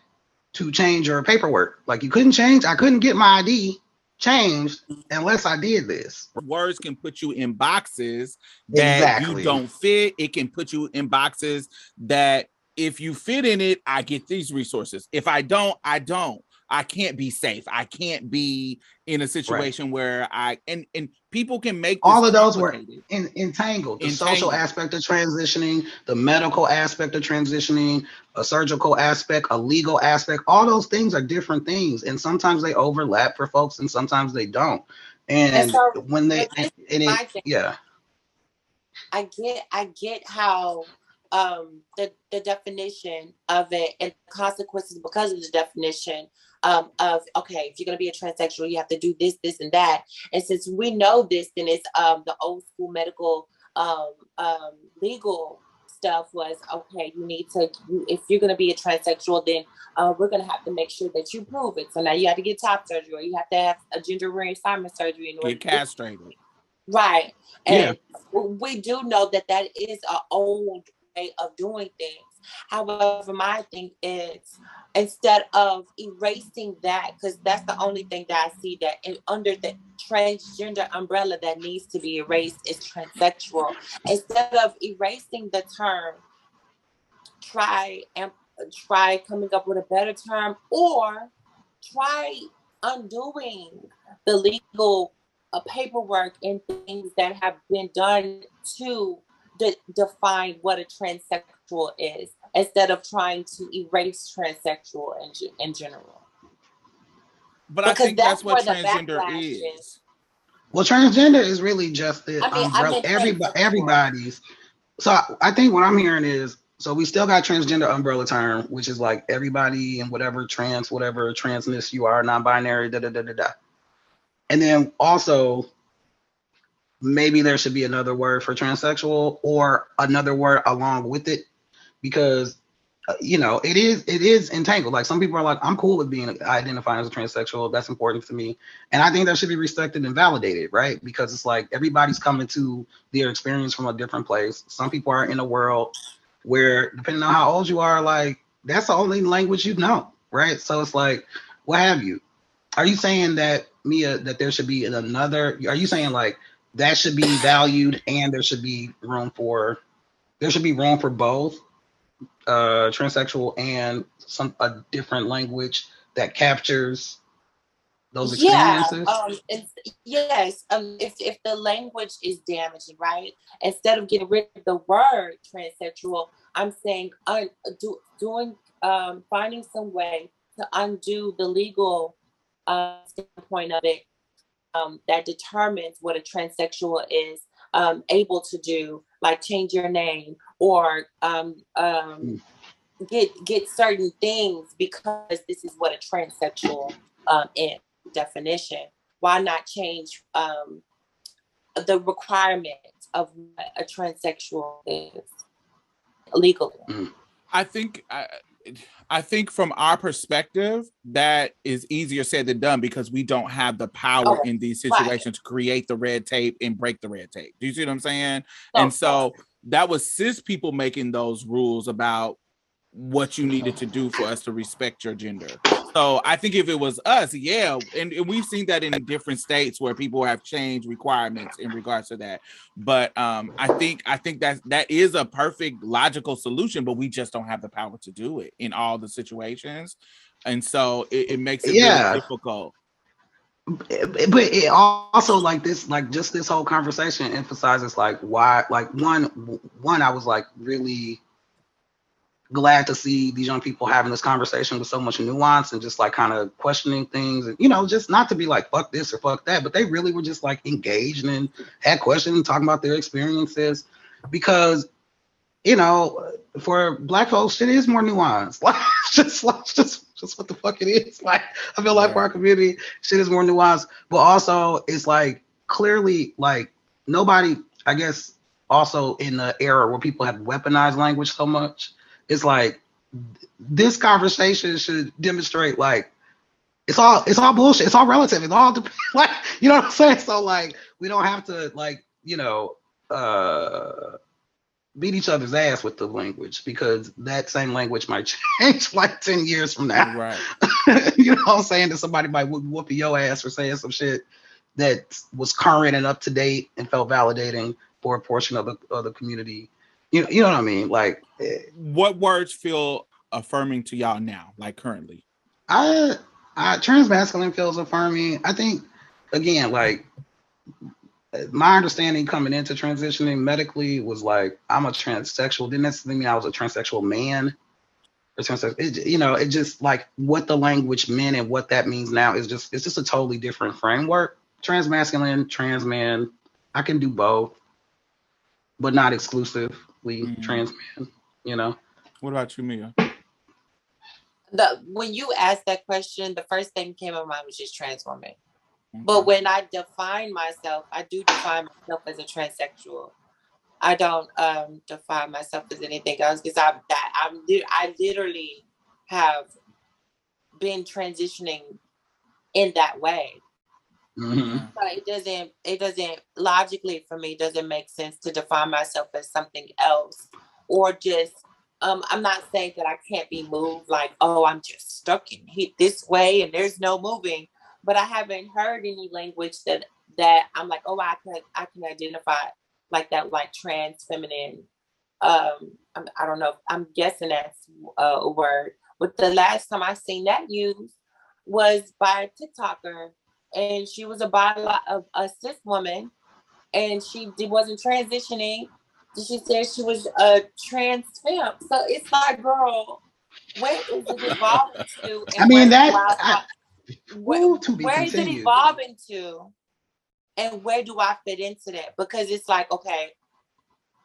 to change your paperwork. Like you couldn't change. I couldn't get my ID changed unless I did this. Words can put you in boxes that Exactly. you don't fit. It can put you in boxes that if you fit in it, I get these resources. If I don't, I don't. I can't be safe. I can't be in a situation where I and and people can make All of those were in, entangled. The Entangled. social aspect of transitioning, the medical aspect of transitioning, a surgical aspect, a legal aspect. All those things are different things, and sometimes they overlap for folks, and sometimes they don't. And, And so, when they but this and it, yeah, I get I get how um the the definition of it and consequences because of the definition um of okay if you're gonna be a transsexual you have to do this this and that and since we know this then it's um the old school medical um um legal stuff was okay you need to you, if you're gonna be a transsexual then uh, we're gonna have to make sure that you prove it so now you have to get top surgery or you have to have a gender reassignment surgery in order Get to castrated. Right. And we do know that that is an old way of doing things. However, my thing is instead of erasing that because that's the only thing that i see that in, under the transgender umbrella that needs to be erased is transsexual. Instead of erasing the term try and try coming up with a better term or try undoing the legal uh, paperwork and things that have been done to de- define what a transsexual is instead of trying to erase transsexual in, in general. But because I think that's, that's what transgender is. is. Well, transgender is really just the I mean, umbrella. Everybody, everybody's. So I think what I'm hearing is so we still got transgender umbrella term, which is like everybody and whatever trans, whatever transness you are, non-binary, da da da da da. And then also maybe there should be another word for transsexual or another word along with it because uh, you know it is it is entangled like some people are like i'm cool with being identifying as a transsexual that's important to me and i think that should be respected and validated right because it's like everybody's coming to their experience from a different place some people are in a world where depending on how old you are, like that's the only language you know, right? So it's like, what have you? Are you saying that Mia that there should be another? Are you saying like that should be valued and there should be room for there should be room for both uh transsexual and some a different language that captures those experiences? Yeah, um, yes. Um, if if the language is damaging, right? Instead of getting rid of the word transsexual, I'm saying un, do, doing um, finding some way to undo the legal uh, standpoint of it um, that determines what a transsexual is um, able to do, like change your name or um, um, mm. get get certain things because this is what a transsexual um, is definition, why not change um, the requirement of what a transsexual is legally? Mm. I think I, I think from our perspective, that is easier said than done because we don't have the power oh, in these situations right. to create the red tape and break the red tape. Do you see what I'm saying? Oh, and so that was cis people making those rules about what you needed to do for us to respect your gender. So I think if it was us, yeah, and, and, we've seen that in different states where people have changed requirements in regards to that. But um, I think I think that that is a perfect logical solution, but we just don't have the power to do it in all the situations, and so it, it makes it yeah. really difficult. But it also like this, like just this whole conversation emphasizes like why, like one, one I was like really glad to see these young people having this conversation with so much nuance and just like kind of questioning things and you know just not to be like fuck this or fuck that but they really were just like engaged and had questions and talking about their experiences because you know for black folks shit is more nuanced. Like just just just what the fuck it is like i feel like yeah. for our community shit is more nuanced but also it's like clearly like nobody i guess also in the era where people have weaponized language so much it's like this conversation should demonstrate like it's all it's all bullshit. It's all relative. It's all like you know what I'm saying. So like we don't have to like you know uh beat each other's ass with the language because that same language might change like 10 years from now. Right. you know what I'm saying? That somebody might whoop, whoop your ass for saying some shit that was current and up to date and felt validating for a portion of the, of the community you, know, you know what I mean? Like, eh, what words feel affirming to y'all now, like currently? I, I trans masculine feels affirming. I think, again, like my understanding coming into transitioning medically was like I'm a transsexual. Didn't necessarily mean I was a transsexual man. Or transsexual. It, you know, it just like what the language meant and what that means now is just it's just a totally different framework. Trans masculine, trans man, I can do both, but not exclusively mm-hmm. trans man, you know. What about you, Mia? The when you asked that question, the first thing came to mind was just trans woman. Mm-hmm. But when I define myself, I do define myself as a transsexual. I don't um, define myself as anything else because I'm that I'm I literally have been transitioning in that way. Mm-hmm. But it doesn't it doesn't logically for me doesn't make sense to define myself as something else or just um, I'm not saying that I can't be moved, like, oh, I'm just stuck in hit this way and there's no moving. But I haven't heard any language that that I'm like, oh, I can I can identify like that, like trans feminine. Um, I'm, I don't know. I'm guessing that's uh, a word. But the last time I seen that used was by a TikToker, and she was a body of a cis woman, and she wasn't transitioning. She said she was a trans femme. So it's like, girl, where is it evolving to? I mean that. I, where, Ooh, to be where is it evolving to? And where do I fit into that? Because it's like, okay,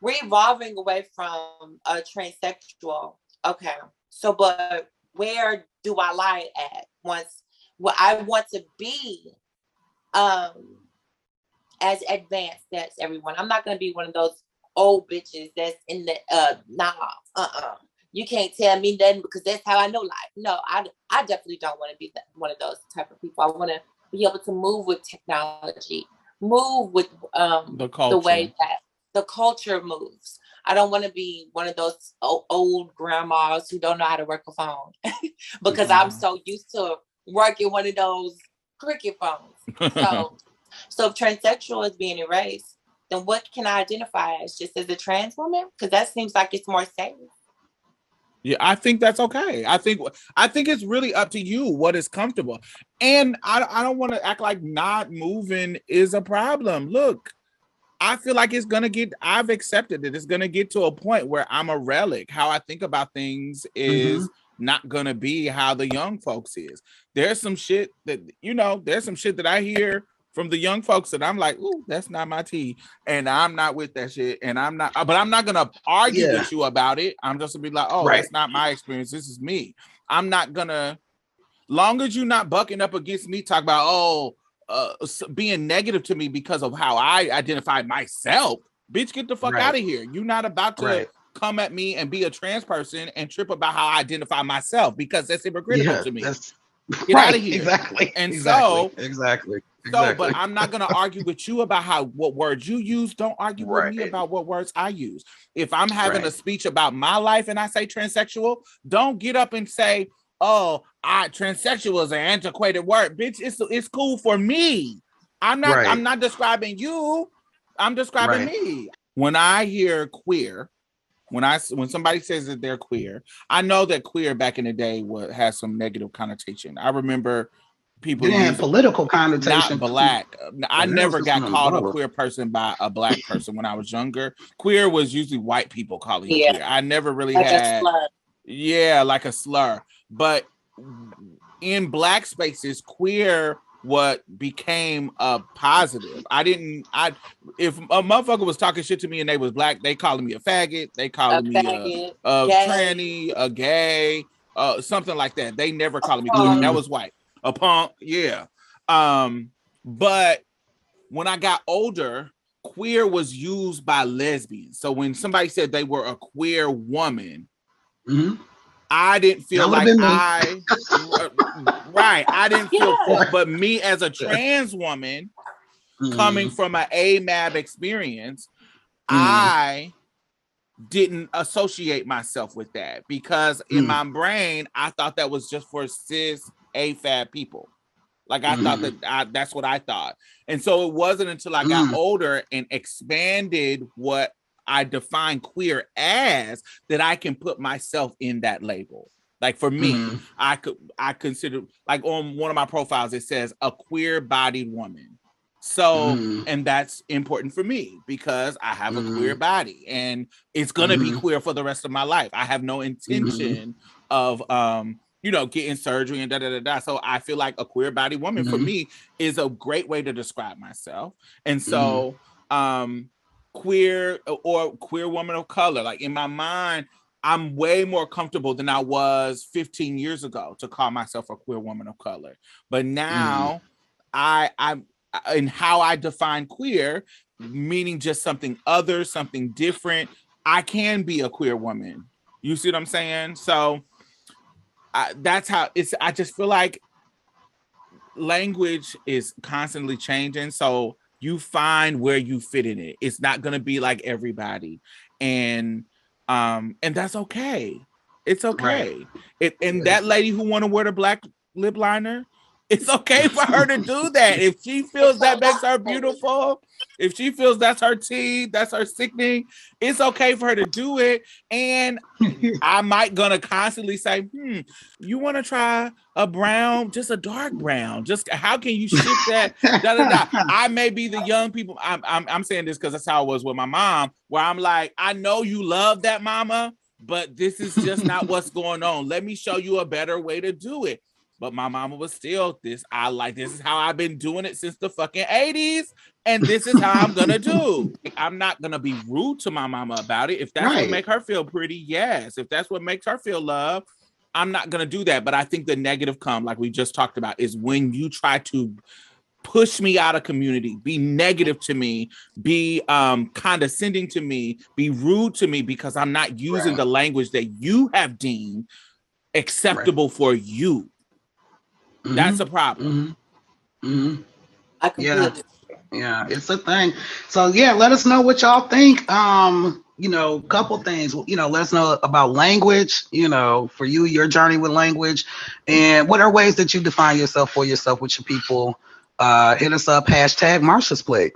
we're evolving away from a transsexual. Okay. So, but where do I lie at once? Well, I want to be um as advanced as everyone. I'm not gonna be one of those old bitches that's in the uh nah uh-uh. You can't tell me nothing because that's how I know life. No, I I definitely don't want to be that, one of those type of people. I want to be able to move with technology, move with um The the way that the culture moves. I don't want to be one of those old grandmas who don't know how to work a phone because I'm Mhm. so used to working one of those cricket phones. So, so if transsexual is being erased, then what can I identify as? Just as a trans woman? Because that seems like it's more safe. Yeah, I think that's okay. I think I think it's really up to you what is comfortable. And I I don't want to act like not moving is a problem. Look, I feel like it's gonna get I've accepted it. It's gonna get to a point where I'm a relic. How I think about things is mm-hmm. not gonna be how the young folks is. There's some shit that you know, there's some shit that I hear from the young folks that I'm like, ooh, that's not my tea. And I'm not with that shit. And I'm not, but I'm not gonna argue Yeah. with you about it. I'm just gonna be like, oh, Right. that's not my experience. This is me. I'm not gonna, long as you're not bucking up against me, talk about, oh, uh, being negative to me because of how I identify myself. Bitch, get the fuck Right. out of here. You're not about to Right. come at me and be a trans person and trip about how I identify myself because that's hypocritical Yeah, to me. that's Get right, outta here. Exactly. And exactly, so- exactly. So, exactly. but I'm not gonna argue with you about how what words you use. Don't argue with me about what words I use. If I'm having a speech about my life and I say transsexual, don't get up and say, "Oh, I transsexual is an antiquated word." Bitch, it's it's cool for me. I'm not. Right. I'm not describing you. I'm describing Right. me. When I hear queer, when I when somebody says that they're queer, I know that queer back in the day was has some negative connotation. I remember people It had using- political connotation. not black. I And never got called a queer person by a black person when I was younger. Queer was usually white people calling Yeah. queer. I never really Like had, slur. yeah, like a slur. But in black spaces, queer what became a positive. I didn't. I if a motherfucker was talking shit to me and they was black, they calling me a faggot. They A calling me a, faggot. a gay. tranny, a gay, uh, something like that. They never called me punk. queer. That was white. A punk, yeah. Um, but when I got older, queer was used by lesbians. So when somebody said they were a queer woman, Mhm. I didn't feel like would've been me. I right. I didn't feel Yeah. but me as a trans woman Mhm. coming from an AMAB experience, Mm. I didn't associate myself with that because in Mm. my brain, I thought that was just for cis AFAB people. Like I thought Mm. that I, that's what I thought. And so it wasn't until I got Mm. older and expanded what I define queer as that I can put myself in that label. Like for me, Mhm. I could I consider like on one of my profiles it says a queer bodied woman. So Mhm. and that's important for me because I have a queer body and it's gonna be Mhm. queer for the rest of my life. I have no intention of um you know getting surgery and da da da da. So I feel like a queer body woman for Mhm. me is a great way to describe myself. And so um queer or queer woman of color, like in my mind, I'm way more comfortable than I was 15 years ago to call myself a queer woman of color. But now I I'm in how I define queer, meaning just something other, something different. I can be a queer woman. You see what I'm saying? So I, that's how it's. I just feel like language is constantly changing. So you find where you fit in it. It's not going to be like everybody. And Um, and that's okay. It's okay. It and that lady who want to wear the black lip liner, it's okay for her to do that. If she feels that makes her beautiful, if she feels that's her tea, that's her sickening, it's okay for her to do it. And I might gonna constantly say, hmm, you want to try a brown, just a dark brown. Just how can you shift that? da, da, da. I may be the young people. I'm I'm, I'm saying this because that's how it was with my mom, where I'm like, I know you love that mama, but this is just not what's going on. Let me show you a better way to do it. But my mama was still this. I like this is how I've been doing it since the fucking 80s. And this is how I'm gonna do. I'm not gonna be rude to my mama about it. If that's Right. what make her feel pretty, yes. If that's what makes her feel love, I'm not gonna do that. But I think the negative come, like we just talked about, is when you try to push me out of community, be negative to me, be um condescending to me, be rude to me because I'm not using Right. the language that you have deemed acceptable for you. That's a problem. hmm hmm I completely Yeah. Yeah, it's a thing. So yeah, let us know what y'all think. Um, you know, couple things. You know, let us know about language. You know, for you, your journey with language, and what are ways that you define yourself for yourself with your people. Uh, hit us up hashtag Marsha's Plate.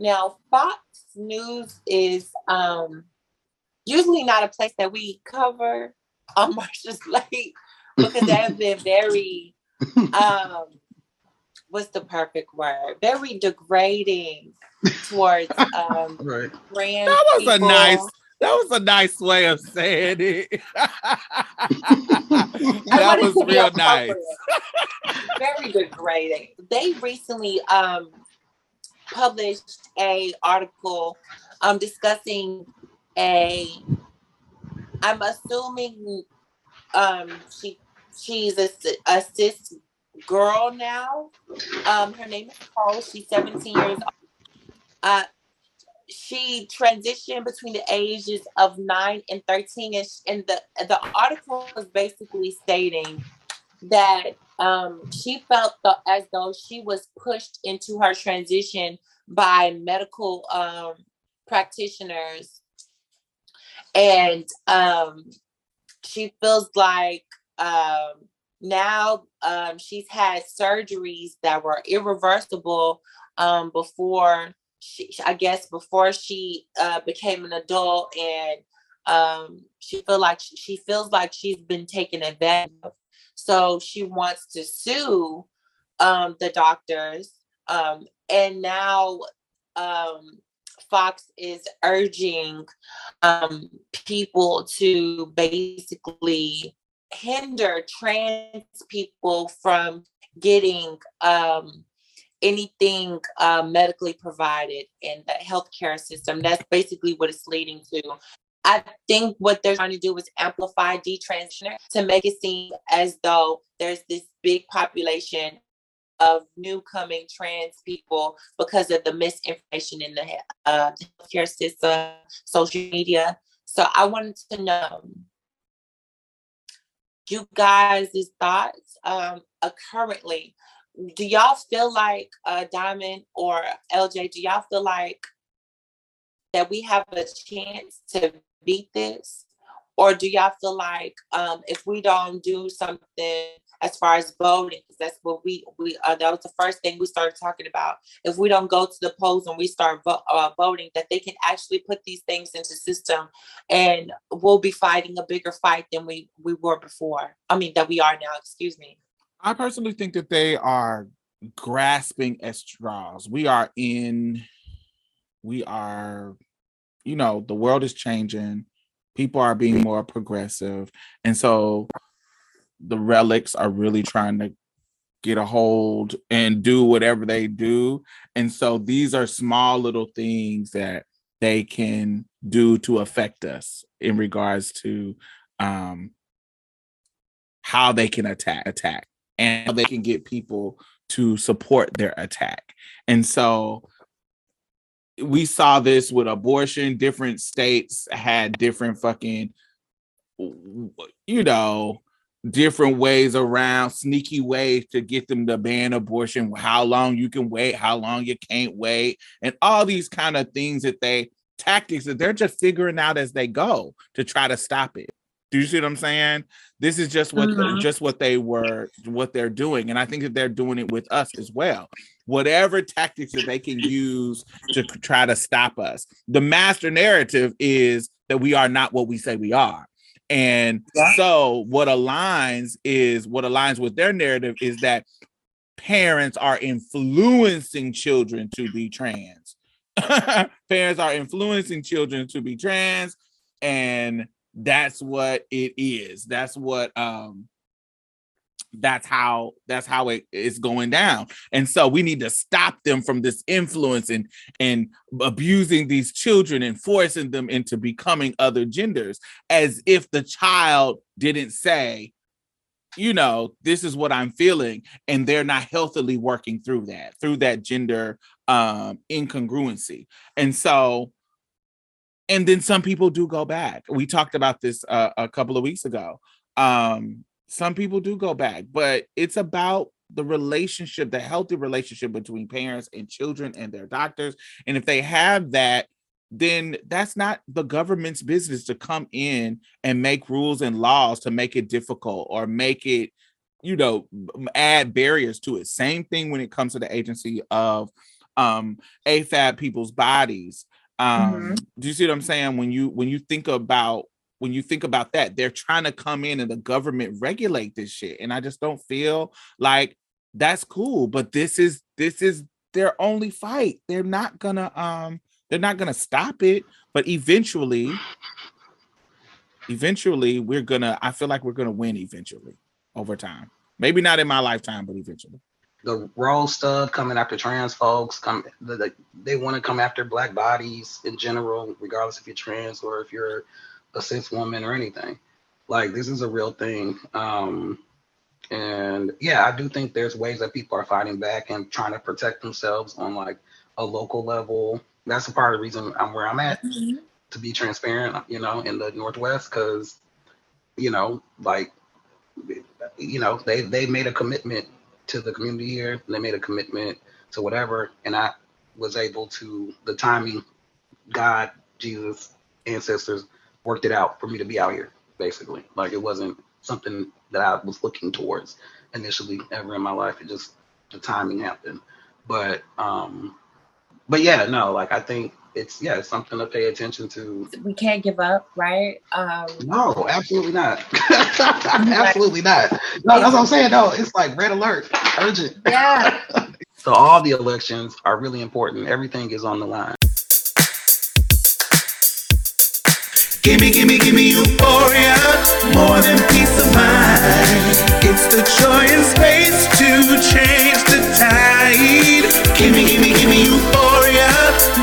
Now, Fox News is um, usually not a place that we cover on Marsha's Plate because that has been very, um, what's the perfect word? Very degrading towards um, Right. That was a nice that was a nice way of saying it. That was real nice. Very degrading. They recently um published a article um discussing a I'm assuming um she she's a, a cis girl now. Um her name is Cole. She's 17 years old. Uh she transitioned between the ages of 9 and 13 and, and the the article was basically stating that um, she felt as though she was pushed into her transition by medical um, practitioners and um, she feels like um, now um, she's had surgeries that were irreversible um, before she, I guess before she uh, became an adult and um, she feel like she feels like she's been taken advantage of. So she wants to sue um, the doctors. Um, and now um, Fox is urging um, people to basically hinder trans people from getting um, anything uh, medically provided in the healthcare system. That's basically what it's leading to. I think what they're trying to do is amplify detransitioner to make it seem as though there's this big population of new coming trans people because of the misinformation in the uh, healthcare system, social media. So I wanted to know you guys' thoughts um, uh, currently. Do y'all feel like uh, Diamond or LJ? Do y'all feel like that we have a chance to beat this? Or do y'all feel like um, if we don't do something as far as voting, because that's what we we uh, that was the first thing we started talking about. If we don't go to the polls and we start vo- uh, voting, that they can actually put these things into system, and we'll be fighting a bigger fight than we we were before. I mean that we are now. Excuse me. I personally think that they are grasping at straws. We are in, we are, you know, the world is changing. People are being more progressive. And so the relics are really trying to get a hold and do whatever they do. And so these are small little things that they can do to affect us in regards to um how they can attack attack and how they can get people to support their attack. And so we saw this with abortion. Different states had different fucking, you know, different ways around sneaky ways to get them to ban abortion how long you can wait how long you can't wait and all these kind of things that they tactics that they're just figuring out as they go to try to stop it do you see what i'm saying this is just what Mhm. just what they were what they're doing and i think that they're doing it with us as well whatever tactics that they can use to try to stop us the master narrative is that we are not what we say we are and so what aligns is what aligns with their narrative is that parents are influencing children to be trans. parents are influencing children to be trans and that's what it is. That's what um that's how that's how it is going down. And so we need to stop them from this influence and and abusing these children and forcing them into becoming other genders as if the child didn't say you know this is what i'm feeling and they're not healthily working through that through that gender um incongruency. And so and then some people do go back we talked about this uh, a couple of weeks ago. Um some people do go back but it's about the relationship the healthy relationship between parents and children and their doctors and if they have that then that's not the government's business to come in and make rules and laws to make it difficult or make it you know add barriers to it. Same thing when it comes to the agency of um afab people's bodies. Um do you see what i'm saying? When you when you think about when you think about that they're trying to come in and the government regulate this shit and i just don't feel like that's cool but this is this is their only fight. They're not gonna um they're not gonna stop it but eventually eventually we're gonna i feel like we're gonna win eventually over time. Maybe not in my lifetime but eventually. The roll stuff coming after trans folks come the, the, they want to come after black bodies in general regardless if you're trans or if you're a cis woman or anything. Like this is a real thing. Um and yeah i do think there's ways that people are fighting back and trying to protect themselves on like a local level. That's a part of the reason i'm where i'm at to be transparent you know in the northwest because you know like you know they they made a commitment to the community here. They made a commitment to whatever. And i was able to the timing god jesus ancestors worked it out for me to be out here basically like it wasn't something that i was looking towards initially ever in my life it just the timing happened but um but yeah no like i think it's yeah it's something to pay attention to We can't give up, right? Um, no, absolutely not. absolutely not. No, that's what I'm saying. No, it's like red alert, urgent. yeah. So all the elections are really important. Everything is on the line. Gimme, gimme, gimme euphoria, more than peace of mind. It's the joy and space to change the tide. Gimme, gimme, gimme euphoria,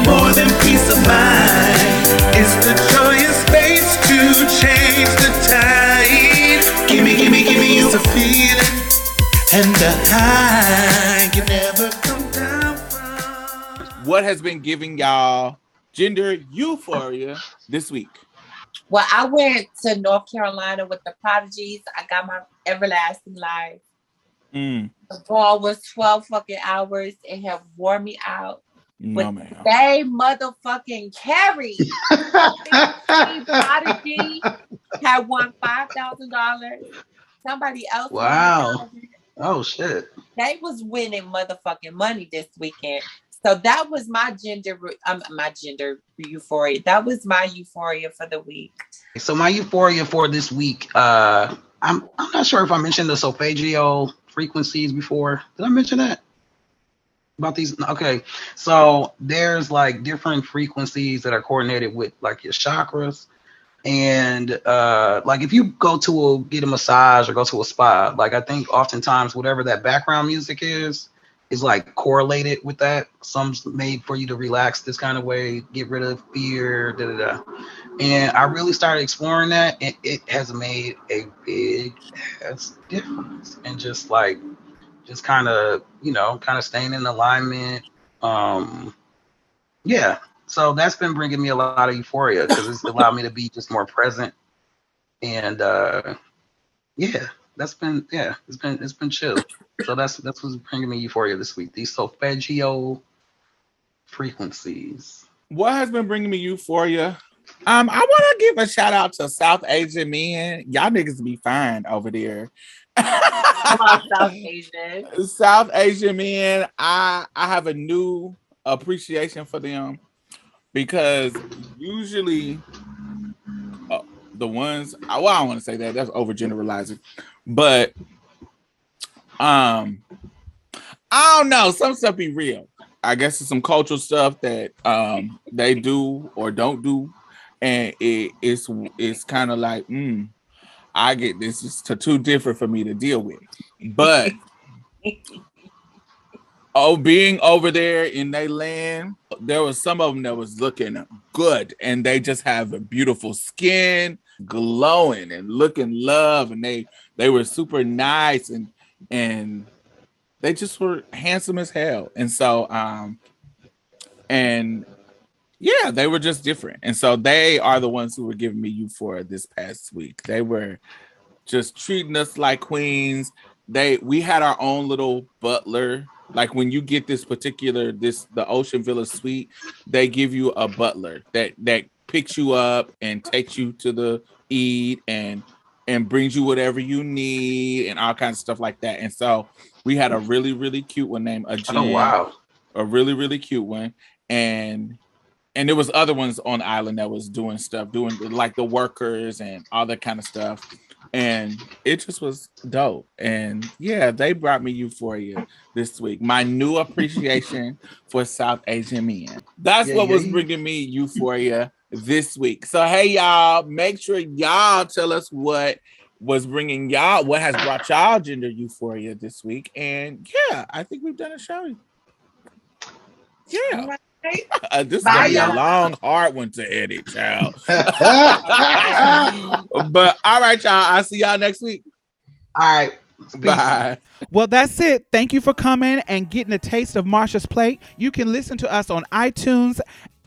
more than peace of mind. It's the joy and space to change the tide. Gimme, gimme, gimme you a feeling and a high you never come down from. what has been giving y'all gender euphoria this week Well, I went to North Carolina with the Prodigies. I got my everlasting life. Mm, The ball was 12 fucking hours. It had wore me out. no But man they motherfucking carried. Prodigy had won $5,000. Somebody else. Wow. Oh shit. They was winning motherfucking money this weekend. So that was my gender, um, my gender euphoria. That was my euphoria for the week. So my euphoria for this week, uh, I'm I'm not sure if I mentioned the solfeggio frequencies before. Did I mention that? About these? Okay. So there's like different frequencies that are coordinated with like your chakras. And uh like if you go to a get a massage or go to a spa, like I think oftentimes whatever that background music is, is like correlated with that. Some's made for you to relax this kind of way, get rid of fear, da da da and I really started exploring that, and it has made a big ass difference. And just like, just kind of, you know, kind of staying in alignment. Um, yeah. So that's been bringing me a lot of euphoria because it's allowed me to be just more present. And uh, yeah, that's been yeah, it's been it's been chill. So that's that's what's bringing me euphoria this week. These solfeggio frequencies. What has been bringing me euphoria? Um, I want to give a shout out to South Asian men. Y'all niggas be fine over there. South Asian. South Asian men, I I have a new appreciation for them because usually uh, the ones well, I don't want to say that that's overgeneralizing, but um, I don't know. Some stuff be real. I guess it's some cultural stuff that um they do or don't do, and it, it's it's kind of like, mm, I get this is too different for me to deal with. But oh, being over there in their land, there was some of them that was looking good, and they just have a beautiful skin, glowing and looking love, and they they were super nice and and they just were handsome as hell. And so um and yeah, they were just different. And so they are the ones who were giving me euphoria this past week. They were just treating us like queens. They we had our own little butler. Like when you get this particular this the Ocean Villa suite, they give you a butler that that picks you up and takes you to the eat and and brings you whatever you need and all kinds of stuff like that. And so we had a really really cute one named Ajin, Oh wow. a really really cute one, and and there was other ones on the island that was doing stuff, doing like the workers and all that kind of stuff. And it just was dope. And yeah, they brought me euphoria this week. My new appreciation for South Asian men. That's Yeah, what yeah, was yeah. bringing me euphoria this week. So hey y'all, make sure y'all tell us what was bringing y'all, what has brought y'all gender euphoria this week. And yeah, I think we've done a show. Yeah, uh, this is gonna be a y'all. long, hard one to edit, child. but all right, y'all. I'll see y'all next week. All right. Bye. Well, that's it. Thank you for coming and getting a taste of Marsha's plate. You can listen to us on iTunes